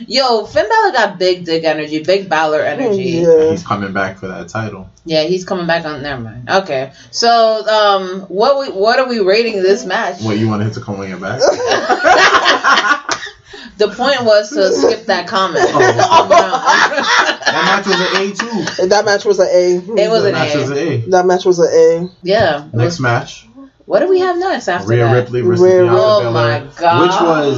Yo, Finn Balor got big dick energy, big Balor energy. yeah. He's coming back for that title. Yeah, he's coming back on. Never mind. Okay, so um, what we what are we rating this match? What you want him to come on your back? The point was to skip that comment. Oh. that match was an A too. That match was an A. It was That an match was an A. A. That match was an A. Yeah. Next match, What do we have next after Rhea that? Ripley versus Rhea Bianca Oh Belair, my god. which was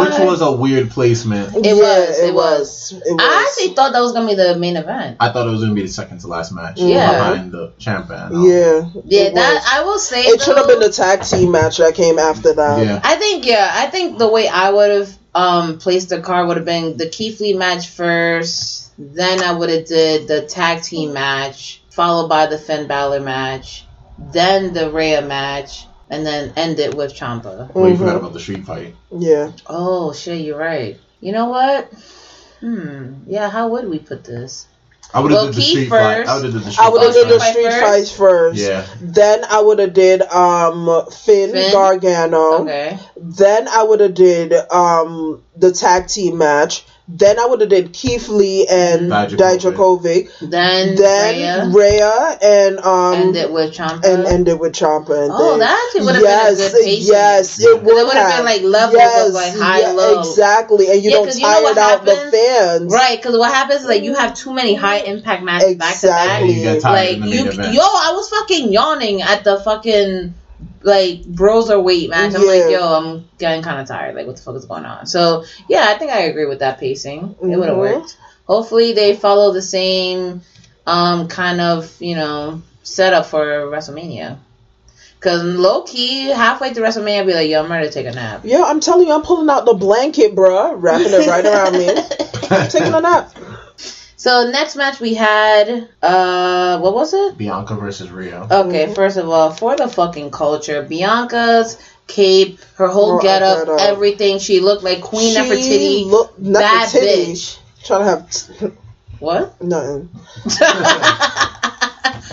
which was a weird placement. It yeah, was, It, it was. It was. I actually thought that was gonna be the main event. I thought it was gonna be the second to last match. Yeah. behind the champion. Yeah. Yeah, that was. I will say. It should have been the tag team match that came after that. Yeah. I think yeah, I think the way I would have um placed the card would have been the Keith Lee match first, then I would have did the tag team match, followed by the Finn Balor match, then the Rhea match, and then end it with Ciampa. Well, you forgot about the street fight. Yeah. Oh shit, you're right. You know what? Hmm. Yeah, how would we put this? I would have Well, did the street fight. first. I would have did the street I would did the Street street Fight fight first. Yeah. Then I would have did um Finn, Finn? Gargano. Okay. Then I would have did um the tag team match. Then I would have did Keith Lee and Dijakovic. Dijakovic. Then, Then Rhea, Rhea and um end it with Ciampa. and ended with Ciampa and Oh, thing. that actually would have yes, been a good pacing. Yes, Yeah. would it would have been like levels of like high, yeah, low. Exactly, and you Yeah, don't 'cause you know tire what out the fans. Right, because what happens is like you have too many high impact matches back to back. Exactly. You get tired Like in the you, event. yo, I was fucking yawning at the fucking like bros are weight match. I'm like, yo, I'm getting kind of tired. Like, what the fuck is going on? So yeah, I think I agree with that pacing. It would have worked. Hopefully, they follow the same um kind of you know setup for WrestleMania. Cause low key, halfway through WrestleMania, I'll be like, yo, I'm ready to take a nap. Yeah, I'm telling you, I'm pulling out the blanket, bruh, wrapping it right around me, taking a nap. So next match we had, uh, what was it? Bianca versus Rio. Okay, Mhm. first of all, for the fucking culture, Bianca's cape, her whole Her getup, getup. everything. She looked like Queen Nefertiti. Look, bad Nefertiti. bitch. Trying to have t- What? nothing.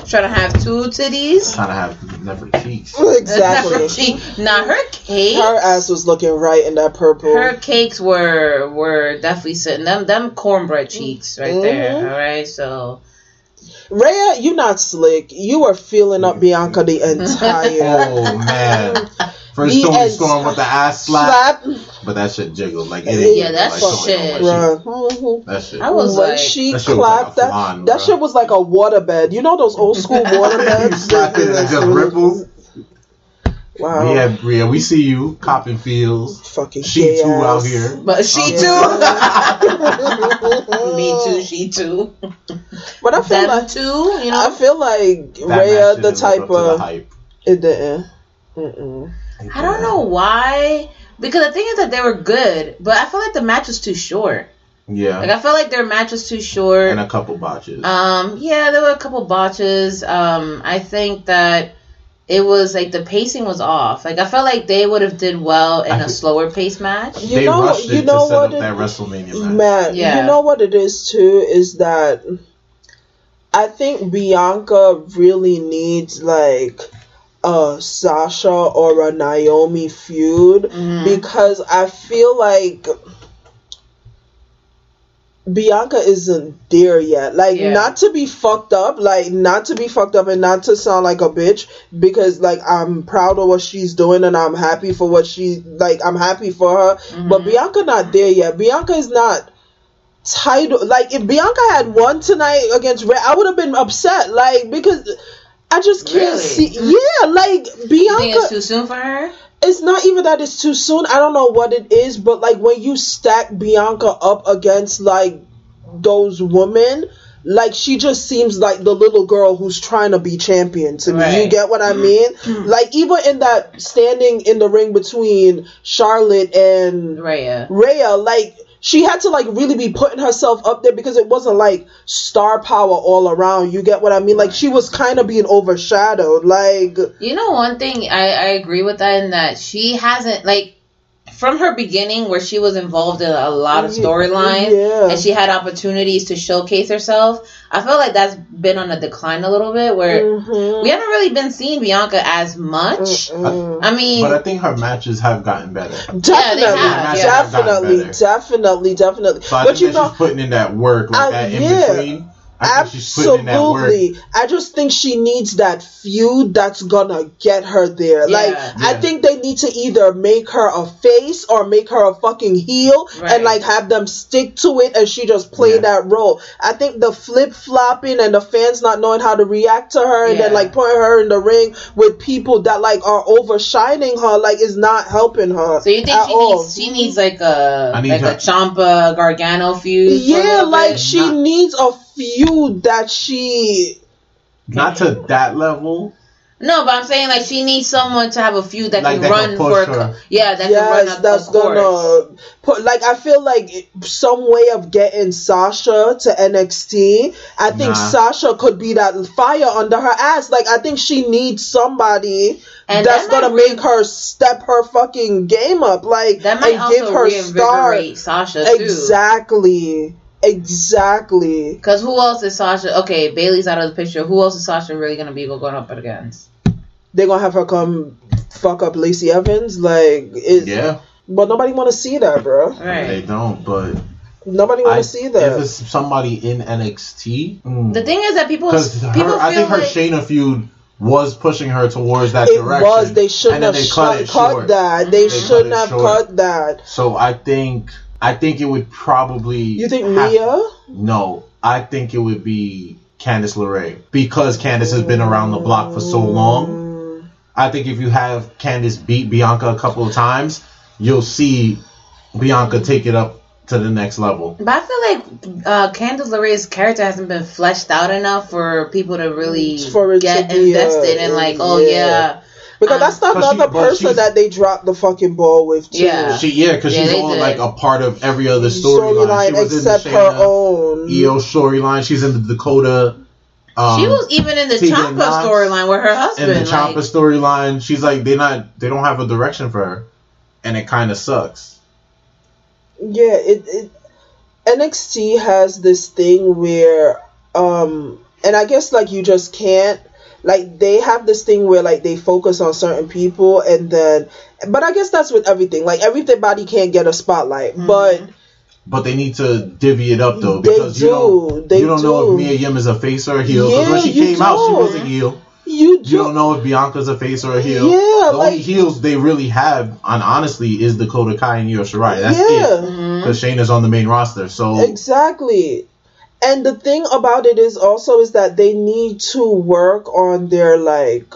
Trying to have two titties. Trying to have never cheeks. Exactly. Nefertiti. Now her cake. Her ass was looking right in that purple. Her cakes were were definitely sitting them them cornbread cheeks right there. Mhm. All right, so Rhea, you not slick. You were feeling up Bianca the entire Oh man. First The Toni ent- Storm with the ass slap, slap. but that shit jiggled like it. Yeah, that's like, something shit. on. Bruh. Mhm. That shit. I was when like- she That shit was like clapped a that, flan, that shit was like a waterbed. You know those old school waterbeds? Slap it and it just ripples. Wow. We have Rhea. We see you copping feels. Fucking She gay too out here. but she Oh, too. Me too. She too. But I feel Them like too. You know, I feel like That Rhea, the type up to the of hype. it didn't. Mm-mm. I don't know why. Because the thing is that they were good, but I feel like the match was too short. Yeah, Like I felt like their match was too short. and a couple botches. Um, yeah, there were a couple botches. Um, I think that it was like the pacing was off. Like I felt like they would have did well in I a slower pace match. You they know, rushed you it know to set up it- that WrestleMania match. Man, Yeah. you know what it is too is that I think Bianca really needs like a Sasha or a Naomi feud Mhm. because I feel like Bianca isn't there yet. Like Yeah. not to be fucked up, like not to be fucked up and not to sound like a bitch because like I'm proud of what she's doing and I'm happy for what she like I'm happy for her. But Bianca not there yet. Bianca is not title like if Bianca had won tonight against Red, I would have been upset. Like because I just can't Really? see yeah, like Bianca it's too soon for her? it's not even that it's too soon. I don't know what it is, but like when you stack Bianca up against like those women, like she just seems like the little girl who's trying to be champion to me. You get what I mean? Mm. like even in that standing in the ring between Charlotte and Rhea. Rhea, like she had to like really be putting herself up there because it wasn't like star power all around. You get what I mean? Like she was kind of being overshadowed. Like You know, one thing I, I agree with that in that she hasn't like from her beginning where she was involved in a lot of storylines yeah. and she had opportunities to showcase herself. I feel like that's been on a decline a little bit where mhm. we haven't really been seeing Bianca as much. I mean, but I think her matches have gotten better. Definitely, have, yeah. definitely, Gotten better. definitely, definitely. So I but think you that know, she's putting in that work, like I- that in yeah. between. I think she's putting in that work. absolutely. I just think she needs that feud that's gonna get her there. Yeah. like, I think they need to either make her a face or make her a fucking heel, Right. and like have them stick to it, and she just play Yeah. that role. I think the flip flopping and the fans not knowing how to react to her, and then like putting her in the ring with people that like are overshining her, like is not helping her. so you think at she all. needs she needs like a I need like her- a Ciampa Gargano feud? Yeah, like bit? she Not- needs a feud that she. Not to that level. No, but I'm saying like she needs someone to have a feud that Like, can that run can for a co- her. yeah that can run Yes, a, that's a gonna put. Like I feel like some way of getting Sasha to NXT. I think Nah. Sasha could be that fire under her ass. Like I think she needs somebody And that's that gonna make her step her fucking game up. Like That might and also give her star. reinvigorate Sasha too. Exactly. Exactly. Because who else is Sasha? Okay, Bayley's out of the picture. Who else is Sasha really gonna be going up against? They're gonna have her come fuck up Lacey Evans. Like it, Yeah, But nobody want to see that, bro. Right. they don't. But Nobody want I, to see that. if it's somebody in NXT, mm. The thing is that people because people I feel think her like Shayna feud was pushing her towards that it direction. was. They shouldn't and have then they sh- cut cut, it short. that. They, They shouldn't it have short. cut that. So I think I think it would probably. You think have- Mia? No, I think it would be Candice LeRae because Candice has been around the block for so long. I think if you have Candice beat Bianca a couple of times, you'll see Bianca take it up to the next level. But I feel like uh, Candice LeRae's character hasn't been fleshed out enough for people to really For it to get be, invested uh, in. Like, oh yeah. yeah, Because Um, that's not But she- another person that they dropped the fucking ball with. Too. Yeah. She yeah, because Yeah, she's they all did. like a part of every other storyline. Storyline She was in except the her own. Io storyline. She's in the Dakota. Um, she was even in the Tegan Ciampa storyline with her husband. in husband. the like, Ciampa storyline. She's like they not they don't have a direction for her, and it kind of sucks. yeah, it, it NXT has this thing where um and I guess like you just can't like they have this thing where like they focus on certain people and then but I guess that's with everything. Like everybody can't get a spotlight. But But they need to divvy it up though They because you don't. They you don't know if Mia Yim is a face or a heel. Because Yeah, when she you came out, she don't. was a heel. you do You don't know if Bianca's a face or a heel. Yeah, the like- only heels they really have, on honestly, is Dakota Kai and Io Shirai. That's Yeah. it. Mhm. Because Shayna's on the main roster. So Exactly. And the thing about it is also is that they need to work on their like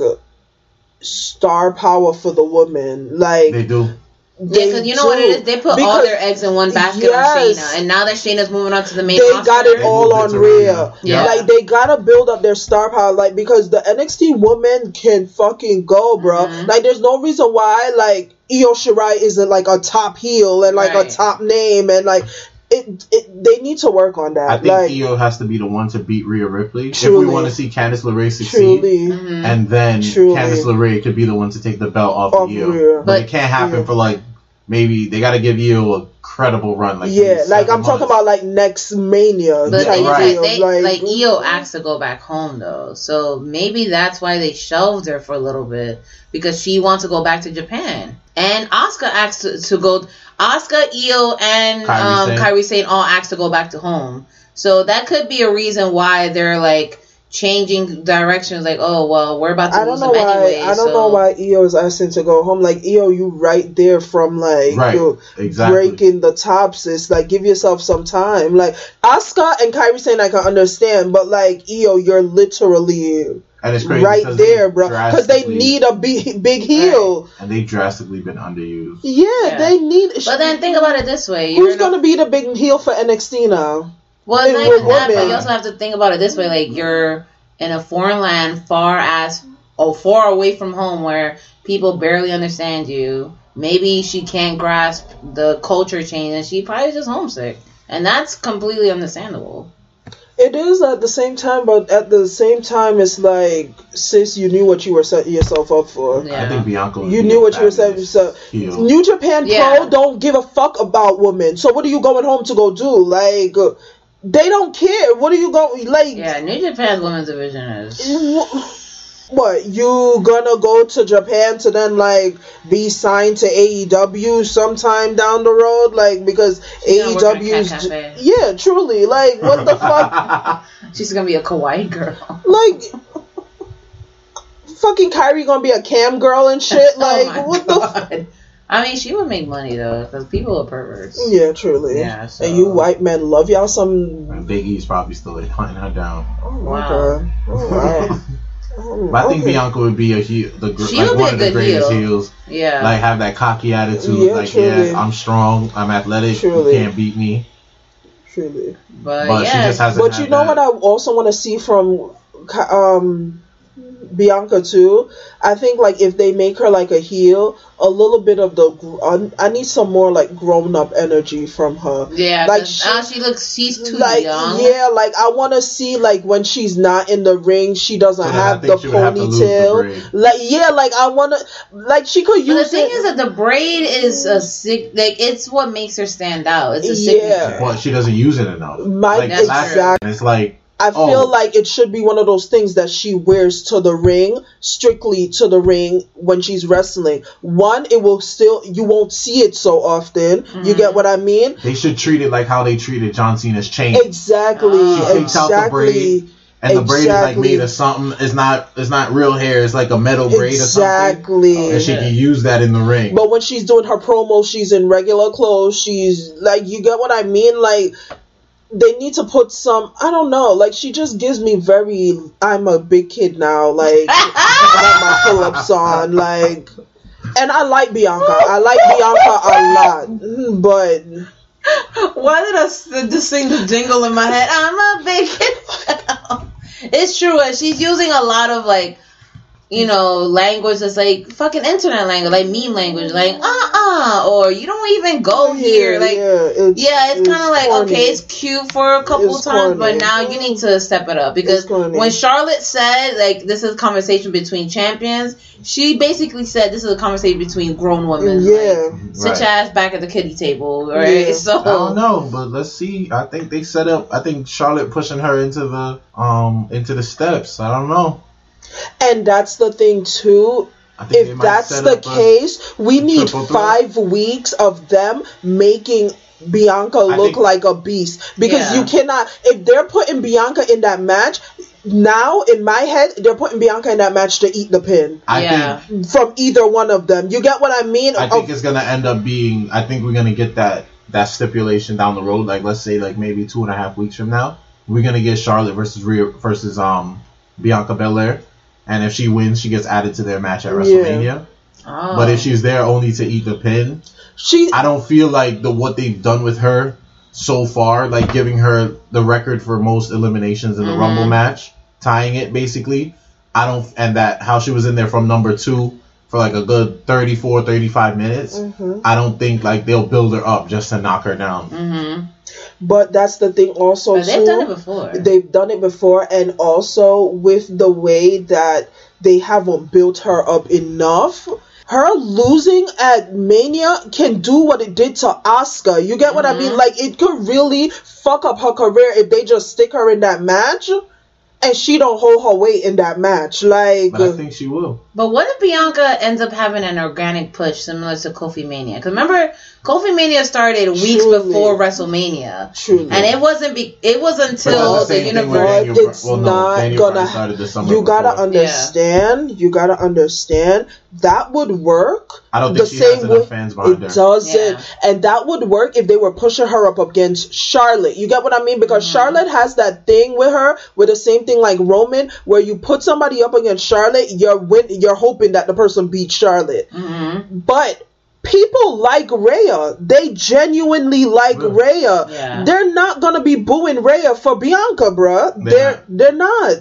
star power for the woman. Like they do. Yeah, because you know what it is? They put all their eggs in one basket Yes. on Shayna, and now that Shayna's moving on to the main they roster, got it They all on to Rhea. Rhea. Yeah. Like they gotta build up their star power, like because the NXT woman can fucking go, bro. Mhm. Like there's no reason why like Io Shirai isn't like a top heel and like Right. a top name and like it, it they need to work on that. I think like Io has to be the one to beat Rhea Ripley if we want to see Candice LeRae succeed. truly, Mhm. And then Truly. Candice LeRae could be the one to take the belt off, Off of Io. Rhea. But, But- it can't happen yeah. for like maybe they got to give you a credible run. Like yeah, like I'm talking about like next Mania. But type they, Right. they, like, Io asked to go back home though, so maybe that's why they shelved her for a little bit because she wants to go back to Japan. And Oscar asked to, to go. Asuka, Io, and Kairi um, Sane. Kairi Sane all asked to go back to home. So that could be a reason why they're like changing directions. Like, oh well, we're about to I don't lose know them why. anyway. I don't so. know why Io is asking to go home. Like Io, you right there from like Right, you exactly. breaking the tops. It's like give yourself some time. Like Asuka and Kairi saying I can understand, but like Io, you're literally and it's crazy right there, bro. Because they need a big big heel. and they've drastically been underused. Yeah, Yeah. they need. But then think about it this way: you're who's in a- gonna be the big heel for NXT now? Well, it's not we're even that, but you also have to think about it this way: like you're in a foreign land, far as oh, far away from home, where people barely understand you. Maybe she can't grasp the culture change, and she probably just homesick, and that's completely understandable. It is at the same time, but at the same time, it's like, sis, you knew what you were setting yourself up for. Yeah. I think Bianca. You knew what you were setting fabulous yourself. heel. New Japan Yeah. Pro don't give a fuck about women. So what are you going home to go do? Like, uh, they don't care. What are you going like? Yeah, New Japan's women's division is. wh- What you gonna go to Japan to then like be signed to AEW sometime down the road? Like because She's gonna work at AEW's Cafe. yeah, truly. Like what the fuck? She's gonna be a kawaii girl. Like fucking Kairi gonna be a cam girl and shit. Oh like oh what the? F- god! I mean, she would make money though, because people are perverts. yeah, truly. Yeah, so- And you white men love y'all some. And Big E's probably still like, hunting her down. Oh my Wow. god. Oh, wow. Oh, But I think okay. Bianca would be a heel, the gr- She like would be one of the greatest heel. heels. Yeah. Like have that cocky attitude. Yeah, like truly. yeah, I'm strong. I'm athletic. Truly. You can't beat me. Truly. but, But she yeah. just hasn't. But you know that. what I also want to see from um Bianca too. I think like if they make her like a heel, a little bit of the I I need some more like grown up energy from her. Yeah, Like, like she- now she looks she's too like young. yeah, like I want to see like when she's not in the ring, she doesn't So then I have the she would have the ponytail. Like yeah, like I want to like she could But the thing it. is that the braid is a sick like it's what makes her stand out. It's a Yeah. signature. Well, she doesn't use it enough. My- like That's last true. time, it's like I Oh. feel like it should be one of those things that she wears to the ring, strictly to the ring when she's wrestling. One, it will still you won't see it so often. You get mm-hmm. what I mean? they should treat it like how they treated John Cena's chain. Exactly. Oh. She takes out the braid, and the braid is like made of something. It's not. It's not real hair. It's like a metal braid or something. Exactly. And she Yeah. can use that in the ring. But when she's doing her promo, she's in regular clothes. She's like, you get what I mean? Like, they need to put some. I don't know. Like, she just gives me very. I'm a big kid now. Like, I got my pull-ups on. Like, and I like Bianca. I like Bianca a lot. But Why did I just sing the jingle in my head? I'm a big kid. It's true. and She's using a lot of like, you know, language that's like fucking internet language, like meme language, like uh uh or you don't even go here. Like yeah, it's, Yeah, it's, kind of like okay, it's cute for a couple It's times, corny. but now you need to step it up because when Charlotte said like this is a conversation between champions, she basically said this is a conversation between grown women. Yeah. like, sit Right. your ass back at the kiddie table, right? Yeah. So I don't know, but let's see. I think they set up. I think Charlotte pushing her into the um into the steps. I don't know. And that's the thing too. I think they if that's the case, we need triple threat. five weeks of them making Bianca look think- like a beast because Yeah. you cannot. If they're putting Bianca in that match, now in my head they're putting Bianca in that match to eat the pin I Yeah. think from either one of them. You get what I mean? I think Of- it's gonna end up being. I think we're gonna get that that stipulation down the road. Like let's say like maybe two and a half weeks from now, we're gonna get Charlotte versus Rhea versus um Bianca Belair, and if she wins, she gets added to their match at WrestleMania. Oh. But if she's there only to eat the pin, she I don't feel like the what they've done with her so far, like giving her the record for most eliminations in the Mhm. Rumble match, tying it basically. I don't, and that how she was in there from number two for like a good 34, 35 minutes, Mhm. I don't think like they'll build her up just to knock her down. Mm-hmm. But that's the thing also But they've too. done it before. They've done it before, and also with the way that they haven't built her up enough. Her losing at Mania can do what it did to Asuka. You get what I mean? Like it could really fuck up her career if they just stick her in that match, and she don't hold her weight in that match. Like But I think she will. But what if Bianca ends up having an organic push similar to Kofi Mania? Because remember, Kofi Mania started weeks Truly. before WrestleMania, truly. and it wasn't be it was until that's the same universe. Daniel it's well, no, not Daniel gonna- Bryan started this summer you gotta before. understand. You gotta understand that would work. I don't the think she has same enough way- fans behind her. It doesn't, Yeah. and that would work if they were pushing her up against Charlotte. You get what I mean? Because Mm-hmm. Charlotte has that thing with her, with the same thing like Roman, where you put somebody up against Charlotte, you're win- you're hoping that the person beats Charlotte. hmm But people like Rhea. They genuinely like Yeah. Rhea. Yeah. They're not gonna be booing Rhea for Bianca, bruh. They're They're not. they're not.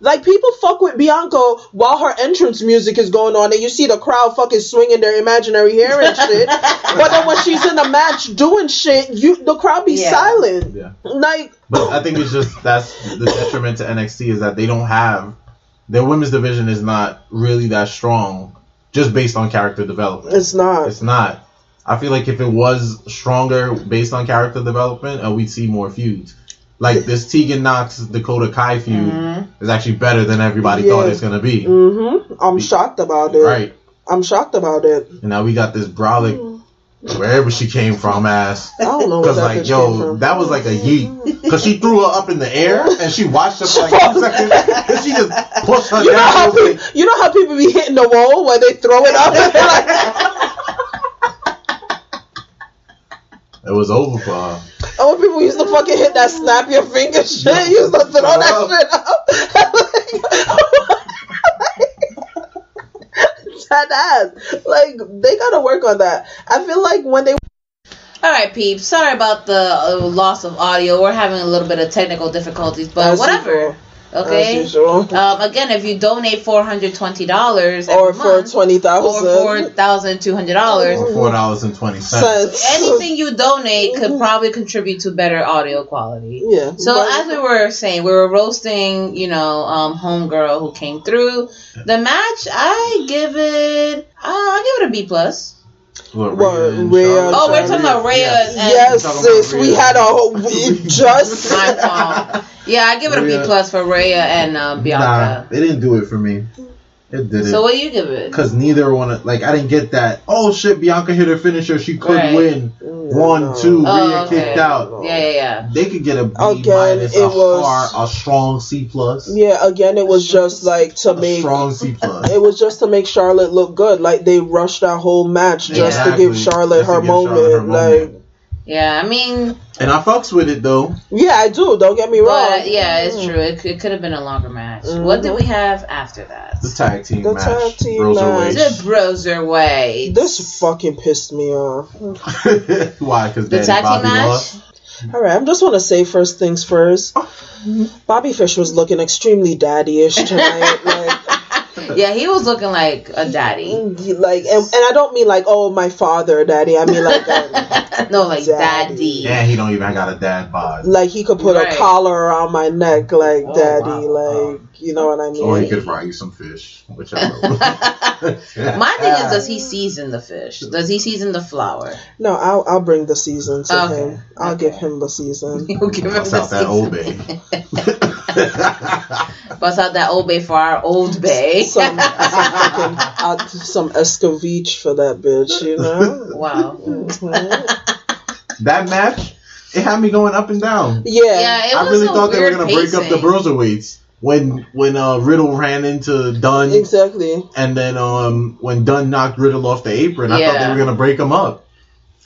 Like people fuck with Bianca while her entrance music is going on, and you see the crowd fucking swinging their imaginary hair and shit. but then when she's in the match doing shit, you the crowd be Yeah. silent. Yeah. Like But I think it's just that's the detriment to NXT is that they don't have their women's division is not really that strong just based on character development. it's not. It's not. I feel like if it was stronger based on character development, uh, we'd see more feuds. Like this Tegan Nox Dakota Kai feud Mhm. is actually better than everybody Yeah. thought it's gonna be. Mm-hmm. I'm shocked about it. Right. I'm shocked about it. And now we got this Brolic wherever she came from ass. I don't know Cause like yo, that was like a yeet. Cause she threw her up in the air and she watched her for like two seconds. And she just pushed her You know how It like- you know how people be hitting the wall when they throw it up. and like, It was over for her. Oh, when people used to fucking hit that snap your finger shit, used to throw that shit up. that ass. Like, they gotta work on that. I feel like when they. All right, peeps. Sorry about the uh, loss of audio. We're having a little bit of technical difficulties, but As whatever. Okay. As usual. Um, again, if you donate four hundred twenty dollars Or for month, twenty or four thousand thousand two hundred dollars, For four dollars and twenty cents. cents. anything you donate could probably contribute to better audio quality. Yeah. So but- as we were saying, we were roasting, you know, um, homegirl who came through the match. I give it, uh, I give it a B plus. What, What, Rhea and Rhea- Oh, we're talking about Rhea Yeah. and yes, Talking about sis, we had a whole. It just. my fault. Yeah, I give it a B plus for Rhea and uh, Nah, Bianca. it didn't do it for me. It didn't. So what do you give it? Because neither one, of- like, I didn't get that. Oh shit, Bianca hit her finisher. She could Right. win. One, two, Rhea Oh, okay. kicked out. Yeah, yeah, yeah. They could get a B Again, minus, it a was- hard, a strong C plus. Yeah, again, it was just like to A make. strong C plus. It was just to make Charlotte look good. Like they rushed that whole match just to give Charlotte, Just to her, give moment. Charlotte her Like, moment. Yeah, I mean, And I fucks with it though. yeah, I do. Don't get me wrong. but yeah, it's mm. true. It, it could have been a longer match. What did we mm-hmm. have after that? The tag team line. The match. tag team Broserweight. The Broserweight. This fucking pissed me off. Why? Because The Daddy tag team Bobby match? lost. All right, I'm just want to say first things first. Bobby Fish was looking extremely daddy-ish tonight. like, Yeah, he was looking like a daddy. like, and, and I don't mean like, oh, my father, daddy. I mean like, um, no, like Daddy. daddy. And he don't even got a dad bod. like he could put Right. a collar around my neck, like Oh, daddy, wow. like you know what I mean. Or he could fry you some fish, whichever. My thing is, does he season the fish? Does he season the flour? No, I'll I'll bring the season to Okay, him. I'll okay. give him the season. He'll give him Bust the out that old bay. season. Bust out that old bay for our old bay. Some, some fucking, I'll do some escovitch for that bitch, you know. wow. That match, it had me going up and down. Yeah, Yeah, it was I really a thought they were gonna break up the pacing. Broserweights when when uh, Riddle ran into Dunne, exactly. and then um when Dunne knocked Riddle off the apron. I thought they were gonna break them up.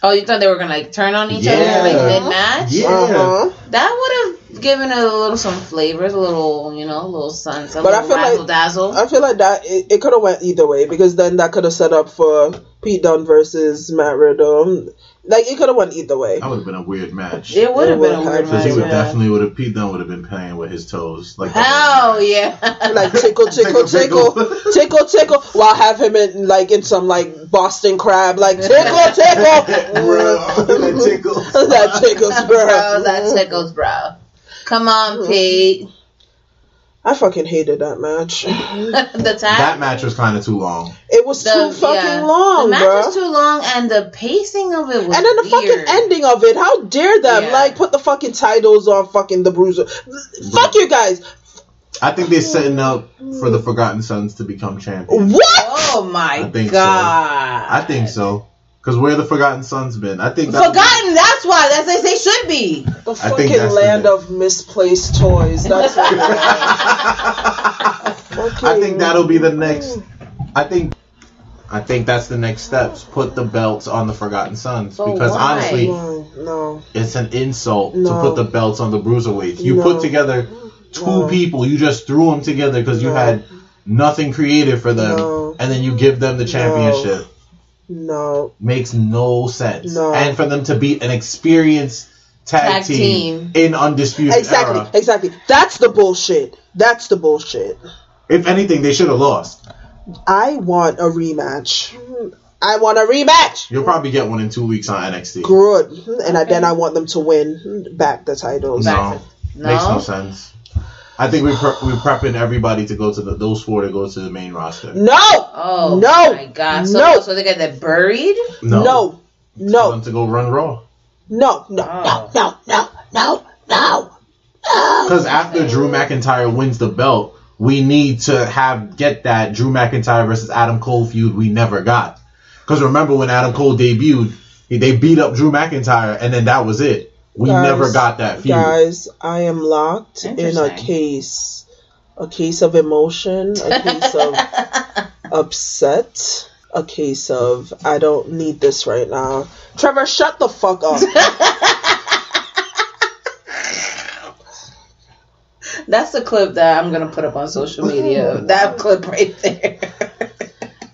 Oh, you thought they were gonna like turn on each Yeah. other like mid match? Yeah. Uh huh. That would have giving it a little some flavors, a little you know, a little sun, some But I little feel like- dazzle. I feel like that it, it could have went either way because then that could have set up for Pete Dunne versus Matt Riddle. Like it could have went either way. That would have been a weird match. It would have been a would weird have Because he would Yeah. definitely would have Pete Dunne would have been playing with his toes. Like the Hell yeah! Like tickle, tickle, Tickle, tickle, tickle. tickle, tickle. While have him in like in some like Boston crab, like tickle, tickle. Bro, that tickles. that tickles, bro. bro, that tickles, bro. Come on, Pete. I fucking hated that match. the time. That match was kind of too long. It was the, too fucking yeah. long, The match bro. was too long, and the pacing of it was. and then the weird. fucking ending of it, how dare them? Yeah. Like, put the fucking titles on fucking the Bruiser. Fuck you guys. I think they're setting up for the Forgotten Sons to become champions. What? Oh my I think so. god! I think so. Because where the Forgotten Sons been? I think that Forgotten. That's why. That's as they should be. The I fucking that's the land bit. of misplaced toys. That's what it is. I think that'll be the next. I think. I think that's the next steps. Put the belts on the Forgotten Sons But because why? honestly, No, no. it's an insult to put the belts on the Broserweights. You No. put together two No. people. You just threw them together because you No. had nothing creative for them, No. and then you give them the championship. No. Makes no sense. No. And for them to beat an experienced tag, Tag team, team. in undisputed Exactly, era. exactly. That's the bullshit. That's the bullshit. If anything, they should have lost. I want a rematch. I want a rematch. You'll probably get one in two weeks on NXT. Good. And I, then I want them to win back the titles. No, No. makes no sense. I think we pre- we prepping everybody to go to the those four to go to the main roster. No. Oh No. my god! So, No. so they got that buried. No, No. No. them to go run Raw. No. No. Oh. No. No. No. No. Because after Drew McIntyre wins the belt, we need to have get that Drew McIntyre versus Adam Cole feud we never got. Because remember when Adam Cole debuted, they beat up Drew McIntyre, and then that was it. We Guys, never got that feud. Guys, I am locked in a case. A case of emotion, a case of upset, a case of I don't need this right now. Trevor, shut the fuck up. That's the clip that I'm gonna put up on social media. That clip right there.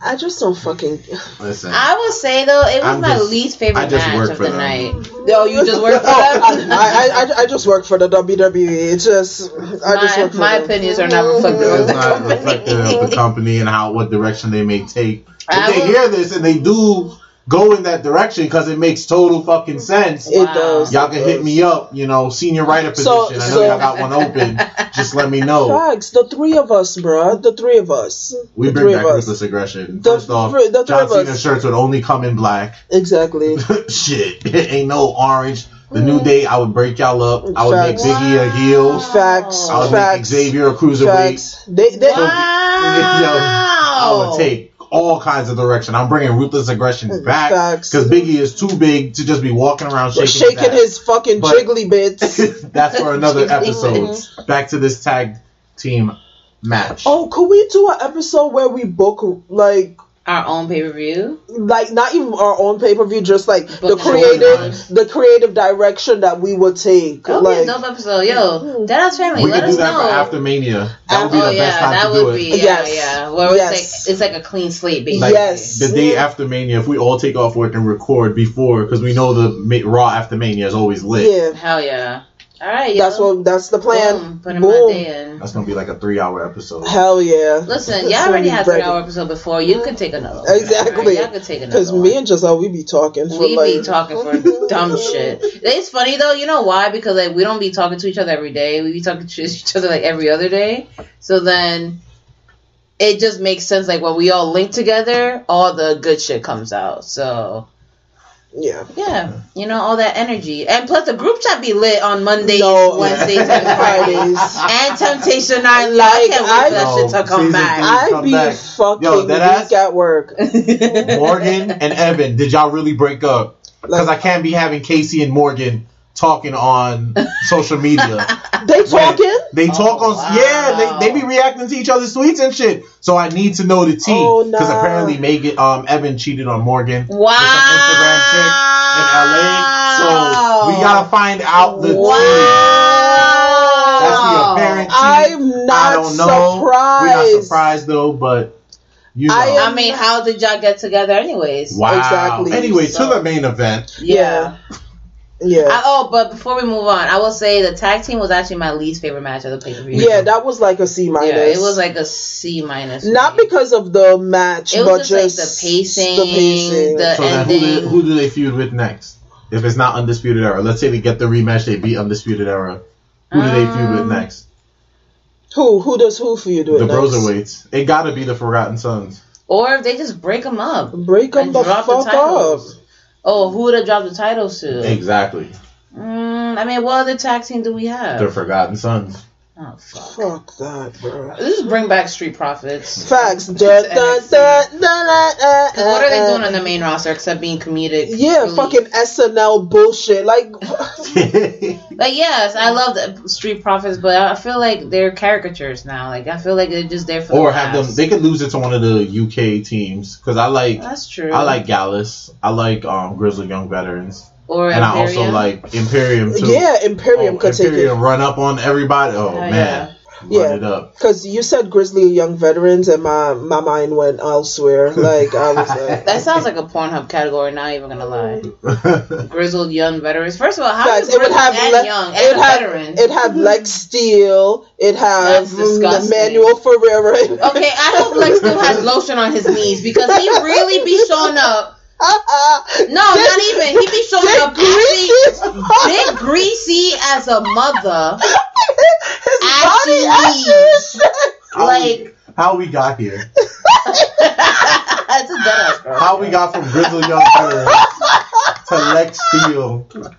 I just don't fucking. Listen, I will say though, it was I'm my just- least favorite I just match work of for the them. night. Oh, you just work for I, them. I, I, I just work for the WWE. It's just I just my work for my them. opinions are not reflective of the not reflective of the company. company and how what direction they may take. If I they will- hear this and they do go in that direction because it makes total fucking sense. It Wow. does. Y'all can hit me up, you know, senior writer position. So- I know so- y'all got one open. Just let me know. Facts. The three of us, bruh. The three of us. We the bring three back of us. ruthless aggression. The First off, the three John of us. Cena shirts would only come in black. Exactly. Shit, it ain't no orange. The new mm. day, I would break y'all up. I would make Facts. Biggie a heel. Facts. I would Facts. make Xavier a cruiserweight. Facts. They, they, I Wow. would take all kinds of direction. I'm bringing ruthless aggression back because Biggie is too big to just be walking around shaking, shaking his. his fucking But- jiggly bits. That's for another episode. bits. Back to this tag team match. oh, could we do an episode where we book like Our own pay per view. like not even our own pay per view, just like the creative storyline. the creative direction that we would take. That would be a like dope episode. Yo, Deadass Family, we let could do that know. for after Mania. That would be oh the yeah, best time that to do would it. be yeah, Yes. yeah. Where Yes. it's like it's like a clean slate, basically. Like, Yes. The day after Mania, if we all take off work and record before, because we know the Raw after Mania is always lit. yeah, Hell yeah. All right, yo. that's what that's the plan. Boom, put in Boom. my day in. That's gonna be like a three-hour episode. Hell yeah. Listen, y'all already had Ready. three hour episode before. You could take another. one. Exactly. Alright, Y'all could take another. Because one. me and Giselle, we be talking for we like be talking for dumb shit. It's funny though, you know why? Because like we don't be talking to each other every day. We be talking to each other like every other day. So then it just makes sense. Like when we all link together, all the good shit comes out. So Yeah. yeah, you know all that energy, and plus the group chat be lit on Mondays, No. Wednesdays, and Fridays, Fridays. and Temptation Island. Like, I can't wait for that I- shit to come back. three. I come be back. fucking Yo, weak ass- at work. Morgan and Evan, did y'all really break up? Because Like, I can't be having Casey and Morgan talking on social media. they talking? They talk Oh, on, wow. yeah, they, they be reacting to each other's tweets and shit. So I need to know the tea. Oh, Because apparently Megan, um, Evan cheated on Morgan. wow. With some Instagram chick in LA. So we gotta find out the tea. Wow. That's the apparent cheat. I'm not I don't know. surprised. We're not surprised though, but you know. I I mean, how did y'all get together, anyways? wow. Exactly. Anyway, So- to the main event. Yeah. Yeah. I, oh, but before we move on, I will say the tag team was actually my least favorite match of the pay per view. yeah, that was like a C minus. Yeah, it was like a C minus. not me. because of the match, it but was just, just like the pacing, the pacing. the So then, who do, who do they feud with next? If it's not Undisputed Era, let's say they get the rematch, they beat Undisputed Era. Who do they feud with Um, next? Who who does who for you do it The next? Broserweights. It gotta be the Forgotten Sons. or if they just break them up. Break them the fuck the up. Oh, who would have dropped the titles to? Exactly. Mm, I mean, what other tag team do we have? The Forgotten Sons. Oh fuck. Fuck that, bro. This is bring back Street Profits. Facts. Da, To da, da, NXT. da, da, da, 'Cause what are they doing on the main roster except being comedic? Yeah, relief? fucking SNL bullshit. Like, Like yes, I love the Street Profits, but I feel like they're caricatures now. Like I feel like they're just there for or the have them. They could lose it to one of the UK teams because I like. That's true. I like Gallus. I like um, Grizzly Young Veterans, or and I also like Imperium too. yeah, Imperium Oh, could take it. Imperium run up on everybody. Oh, Oh, man, Yeah. run it up. Because you said Grizzly Young Veterans, and my, my mind went elsewhere. Like, I was like, That sounds like a Pornhub category. Not even gonna lie. Grizzled young veterans. First of all, how Facts. It would have and Le- young it would and a have veteran? it have Lex Steele. It have That's mm, disgusting. Manuel Ferrara. Okay, I hope Lex still has lotion on his knees because he really be showing up. No, not even. He be showing Dick up Greasy. actually big greasy as a mother. His body ashes. Like we, how we got here? it's a dead ass girl. How we got from Grizzly Young Veterans to Lex Steele, Because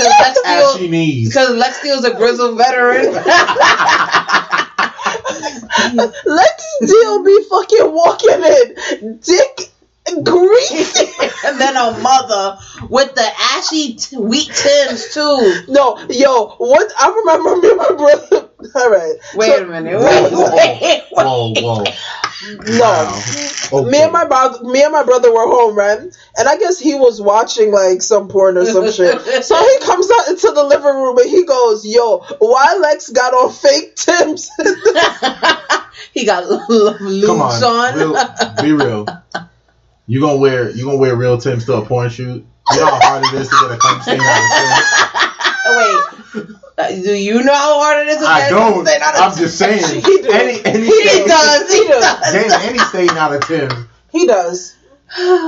Lex ashy Steele, knees. because Lex Steele's a grizzled veteran. Let's still be fucking walking in dick greasy. and then a mother with the ashy t- wheat tims too. No, yo, what I remember me and my brother. All right, Wait So- a minute. Whoa, Wait, whoa, wait, wait. Whoa, whoa. no. Wow. Okay. Me and my brother, me and my brother were home, right? And I guess he was watching like some porn or some shit. So he comes out into the living room and he goes, "Yo, why Lex got on fake Tims?" he got l- l- Come loops on, on. real, be real. You gonna wear you gonna wear real Tim's to a porn shoot? You know how hard it is to get a cum stain out of Tim's? Wait. Uh, do you know how hard it is to I don't. something out of I'm just saying. He. Any any He stain, does. He does. any stain out of Tim's, he does,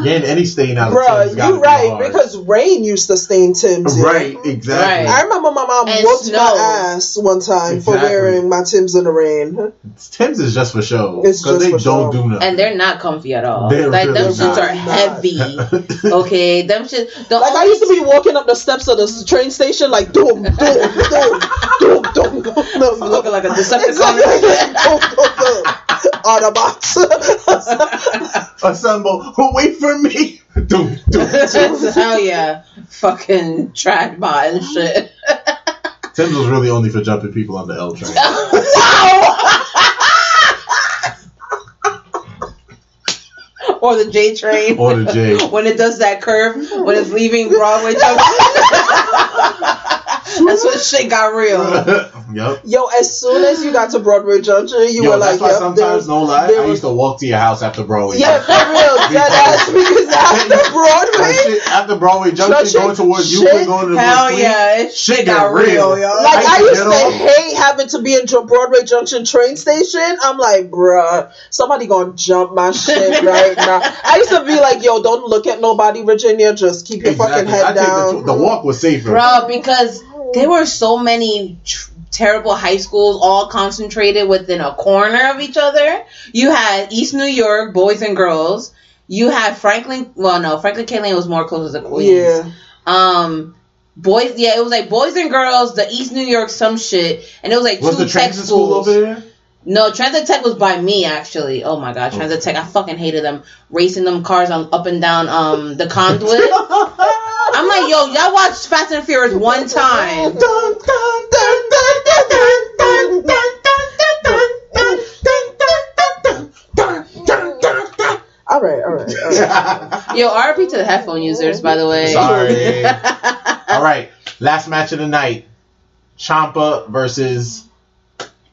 getting any stain out of Bruh, Tim's. gotta You be right hard. because Rain used to stain Tims. yeah. right, exactly. I remember my mom And whooped snow. my ass one time for wearing my Tims in the rain. Tim's is just for show It's because just they for don't show. do nothing. And they're not comfy at all. They're like them really shits not. are heavy. Okay, them shit. The Like I used to be walking up the steps of the train station, like doom, doom, doom, doom, doom, doom, doom, looking like a Decepticon. Exactly. Doom, doom, doom. Autobots. Assemble. Wait for me. Doom, doom. Hell yeah, fucking track bot and shit. Tim's was really only for jumping people on the L train. or the J train. Or the J. When it does that curve, when it's leaving Broadway Junction. That's when shit got real. yep. Yo, as soon as you got to Broadway Junction, you Yo, were that's like, why yep, sometimes, no lie, there I used to walk to your house after Broadway. Yeah, for real, dead ass, because after Broadway, shit, after Broadway Junction, Junction, going towards shit, Euclid, going to Hell Queens, yeah, shit shit got got real. real, yo. like I I used used to to off- hate having to be in Broadway Junction train station. I'm like, bruh, somebody gonna jump my shit right now. I used to be like, yo, don't look at nobody, Virginia. Just keep your fucking Exactly. I head take down. The, the walk was safer. Bro, because there were so many tr- terrible high schools all concentrated within a corner of each other. You had East New York boys and girls. You had Franklin. Well, no, Franklin K Lane was more closer to the Queens. Yeah, Um, boys. Yeah, it was like boys and girls. The East New York some shit, and it was like Was two the tech transit school schools. over there? No, Transit Tech was by me actually. Oh my god, Transit Tech! I fucking hated them racing them cars on up and down um the conduit. I'm like, yo, y'all watched Fast and Furious one time. all right, all right, all right. Yo, RP to the headphone users, by the way. Sorry. All right, last match of the night. Ciampa versus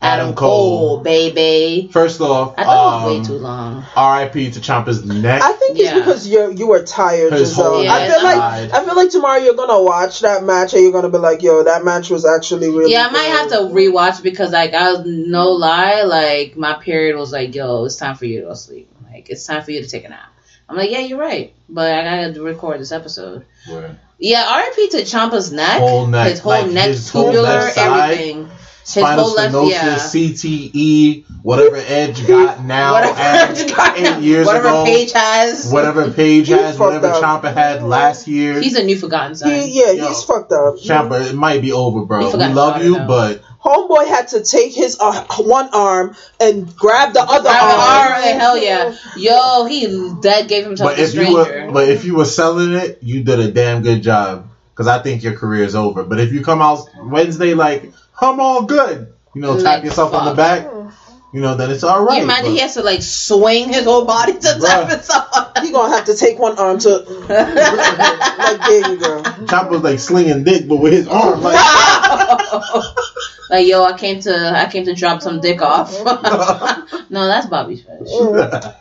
Adam Cole, baby. First off, I thought it was um, way too long. R.I.P. to Ciampa's neck. I think it's Yeah. because you you were tired, His Giselle. whole I feel neck like died. I feel like tomorrow you're gonna watch that match and you're gonna be like, yo, that match was actually really. Yeah, I might have to rewatch because like I was no lie, like my period was like, yo, it's time for you to go sleep. Like it's time for you to take a nap. I'm like, yeah, you're right, but I gotta record this episode. Word. Yeah, R.I.P. to Ciampa's neck, Whole neck, his whole like, neck, his whole tubular, left side, everything. Spinal whole left- stenosis, yeah. CTE, whatever Edge got now, and eight years whatever ago, Paige has. whatever Page He's has, fucked whatever up. Ciampa had last year. He's a new forgotten son. He, yeah, Yo. he's fucked up. Ciampa, it might be over, bro. We love you, though. but Homeboy had to take his uh, one arm and grab the other Grab the arm. arm, hell yeah. Yo, he that gave himself but a if you stranger. were but if you were selling it, you did a damn good job. Because I think your career is over. But if you come out Wednesday like I'm all good, you know, tap Like, yourself on the back, you know, then it's all right. You imagine but- he has to like swing his whole body to tap Bruh. himself on. He gonna have to take one arm to like there you go. Ciampa's like slinging dick, but with his arm, like like yo, I came to I came to drop some dick off. no, that's Bobby's fetish.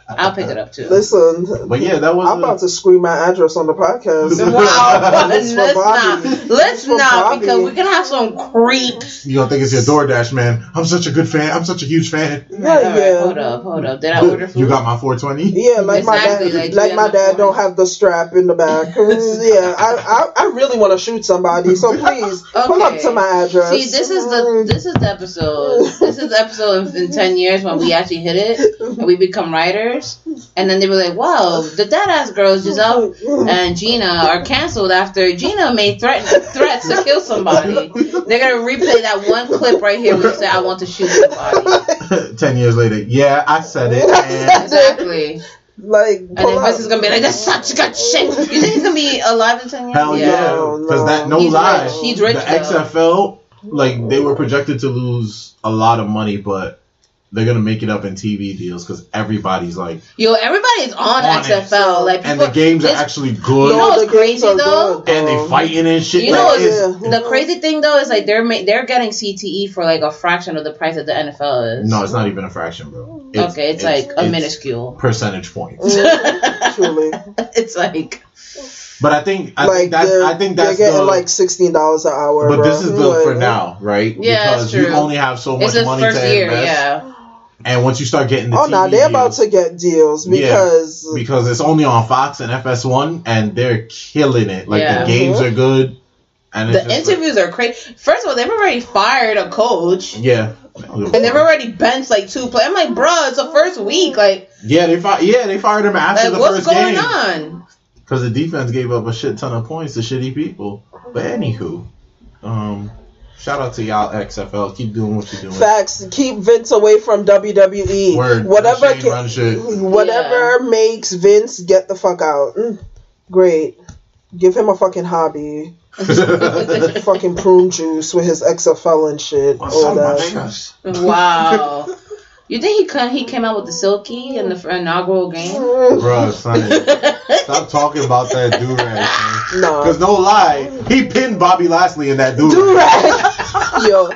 I'll pick it up too. Listen, But yeah, that was. I'm about to scream my address on the podcast. Wow, let's for not. Let's for not Bobby. because we're gonna have some creeps. You don't think it's your DoorDash man? I'm such a good fan. I'm such a huge fan. Yeah, All right, yeah. Hold up, hold up. Did I order food? You got my 420. Yeah, like Exactly, my dad, like, you my dad a don't have the strap in the back. yeah, I, I, I really want to shoot somebody, so please pull up to my address. See, this is the this is the episode. This is the episode in, in ten years when we actually hit it and we become writers, and then they were like, "Wow, the dead ass girls Giselle and Gina are canceled after Gina made threat threats to kill somebody." They're gonna replay that one clip right here where you say, "I want to shoot somebody." Ten years later, yeah, I said it. And Exactly. like, And pull then up. Vince is gonna be like, "That's such good shit." You think he's gonna be alive in ten years? hell yeah, No, because no. that no He's lie, rich. He's rich, the though. XFL, like they were projected to lose a lot of money, but they're gonna make it up in TV deals because everybody's like, Yo, everybody's on, On it. XFL. Like, and the games are actually good, You know what's crazy, though? good, and though. they fighting and shit. You know like, what's- it's- The crazy thing though is like they're ma- they're getting CTE for like a fraction of the price that the NFL is. no, it's not even a fraction, bro. okay, it's, like a it's minuscule. percentage point. Truly, it's like But I think I like think that's they're, I think they're that's getting the, like sixteen dollars an hour. But bro. this is the Like, for now, right? Yeah, because it's you only have so much it's the money first to year, yeah. and once you start getting the Oh TV no, they're about deals- to get deals Yeah, because because it's only on Fox and FS1, and they're killing it. Like Yeah. the games Mhm. are good, and it's The just interviews are crazy. First of all, they've already fired a coach. Yeah, And they've already benched like two players. I'm like, bruh, it's the first week. Like, yeah they fi- yeah they fired him after like the what's first going game on? Because the defense gave up a shit ton of points to shitty people. But anywho, um, shout out to y'all XFL. Keep doing what you're doing. facts keep Vince away from WWE. Word. Whatever, Shane ca- run shit. whatever makes Vince get the fuck out. Mm, great, give him a fucking hobby. fucking prune juice with his XFL and shit. What's all my that. Wow. You think he come, he came out with the silky in the inaugural game? Bruh, son, stop talking about that do rag. Nah. Because no lie, he pinned Bobby Lashley in that do Do rag. rag. Yo,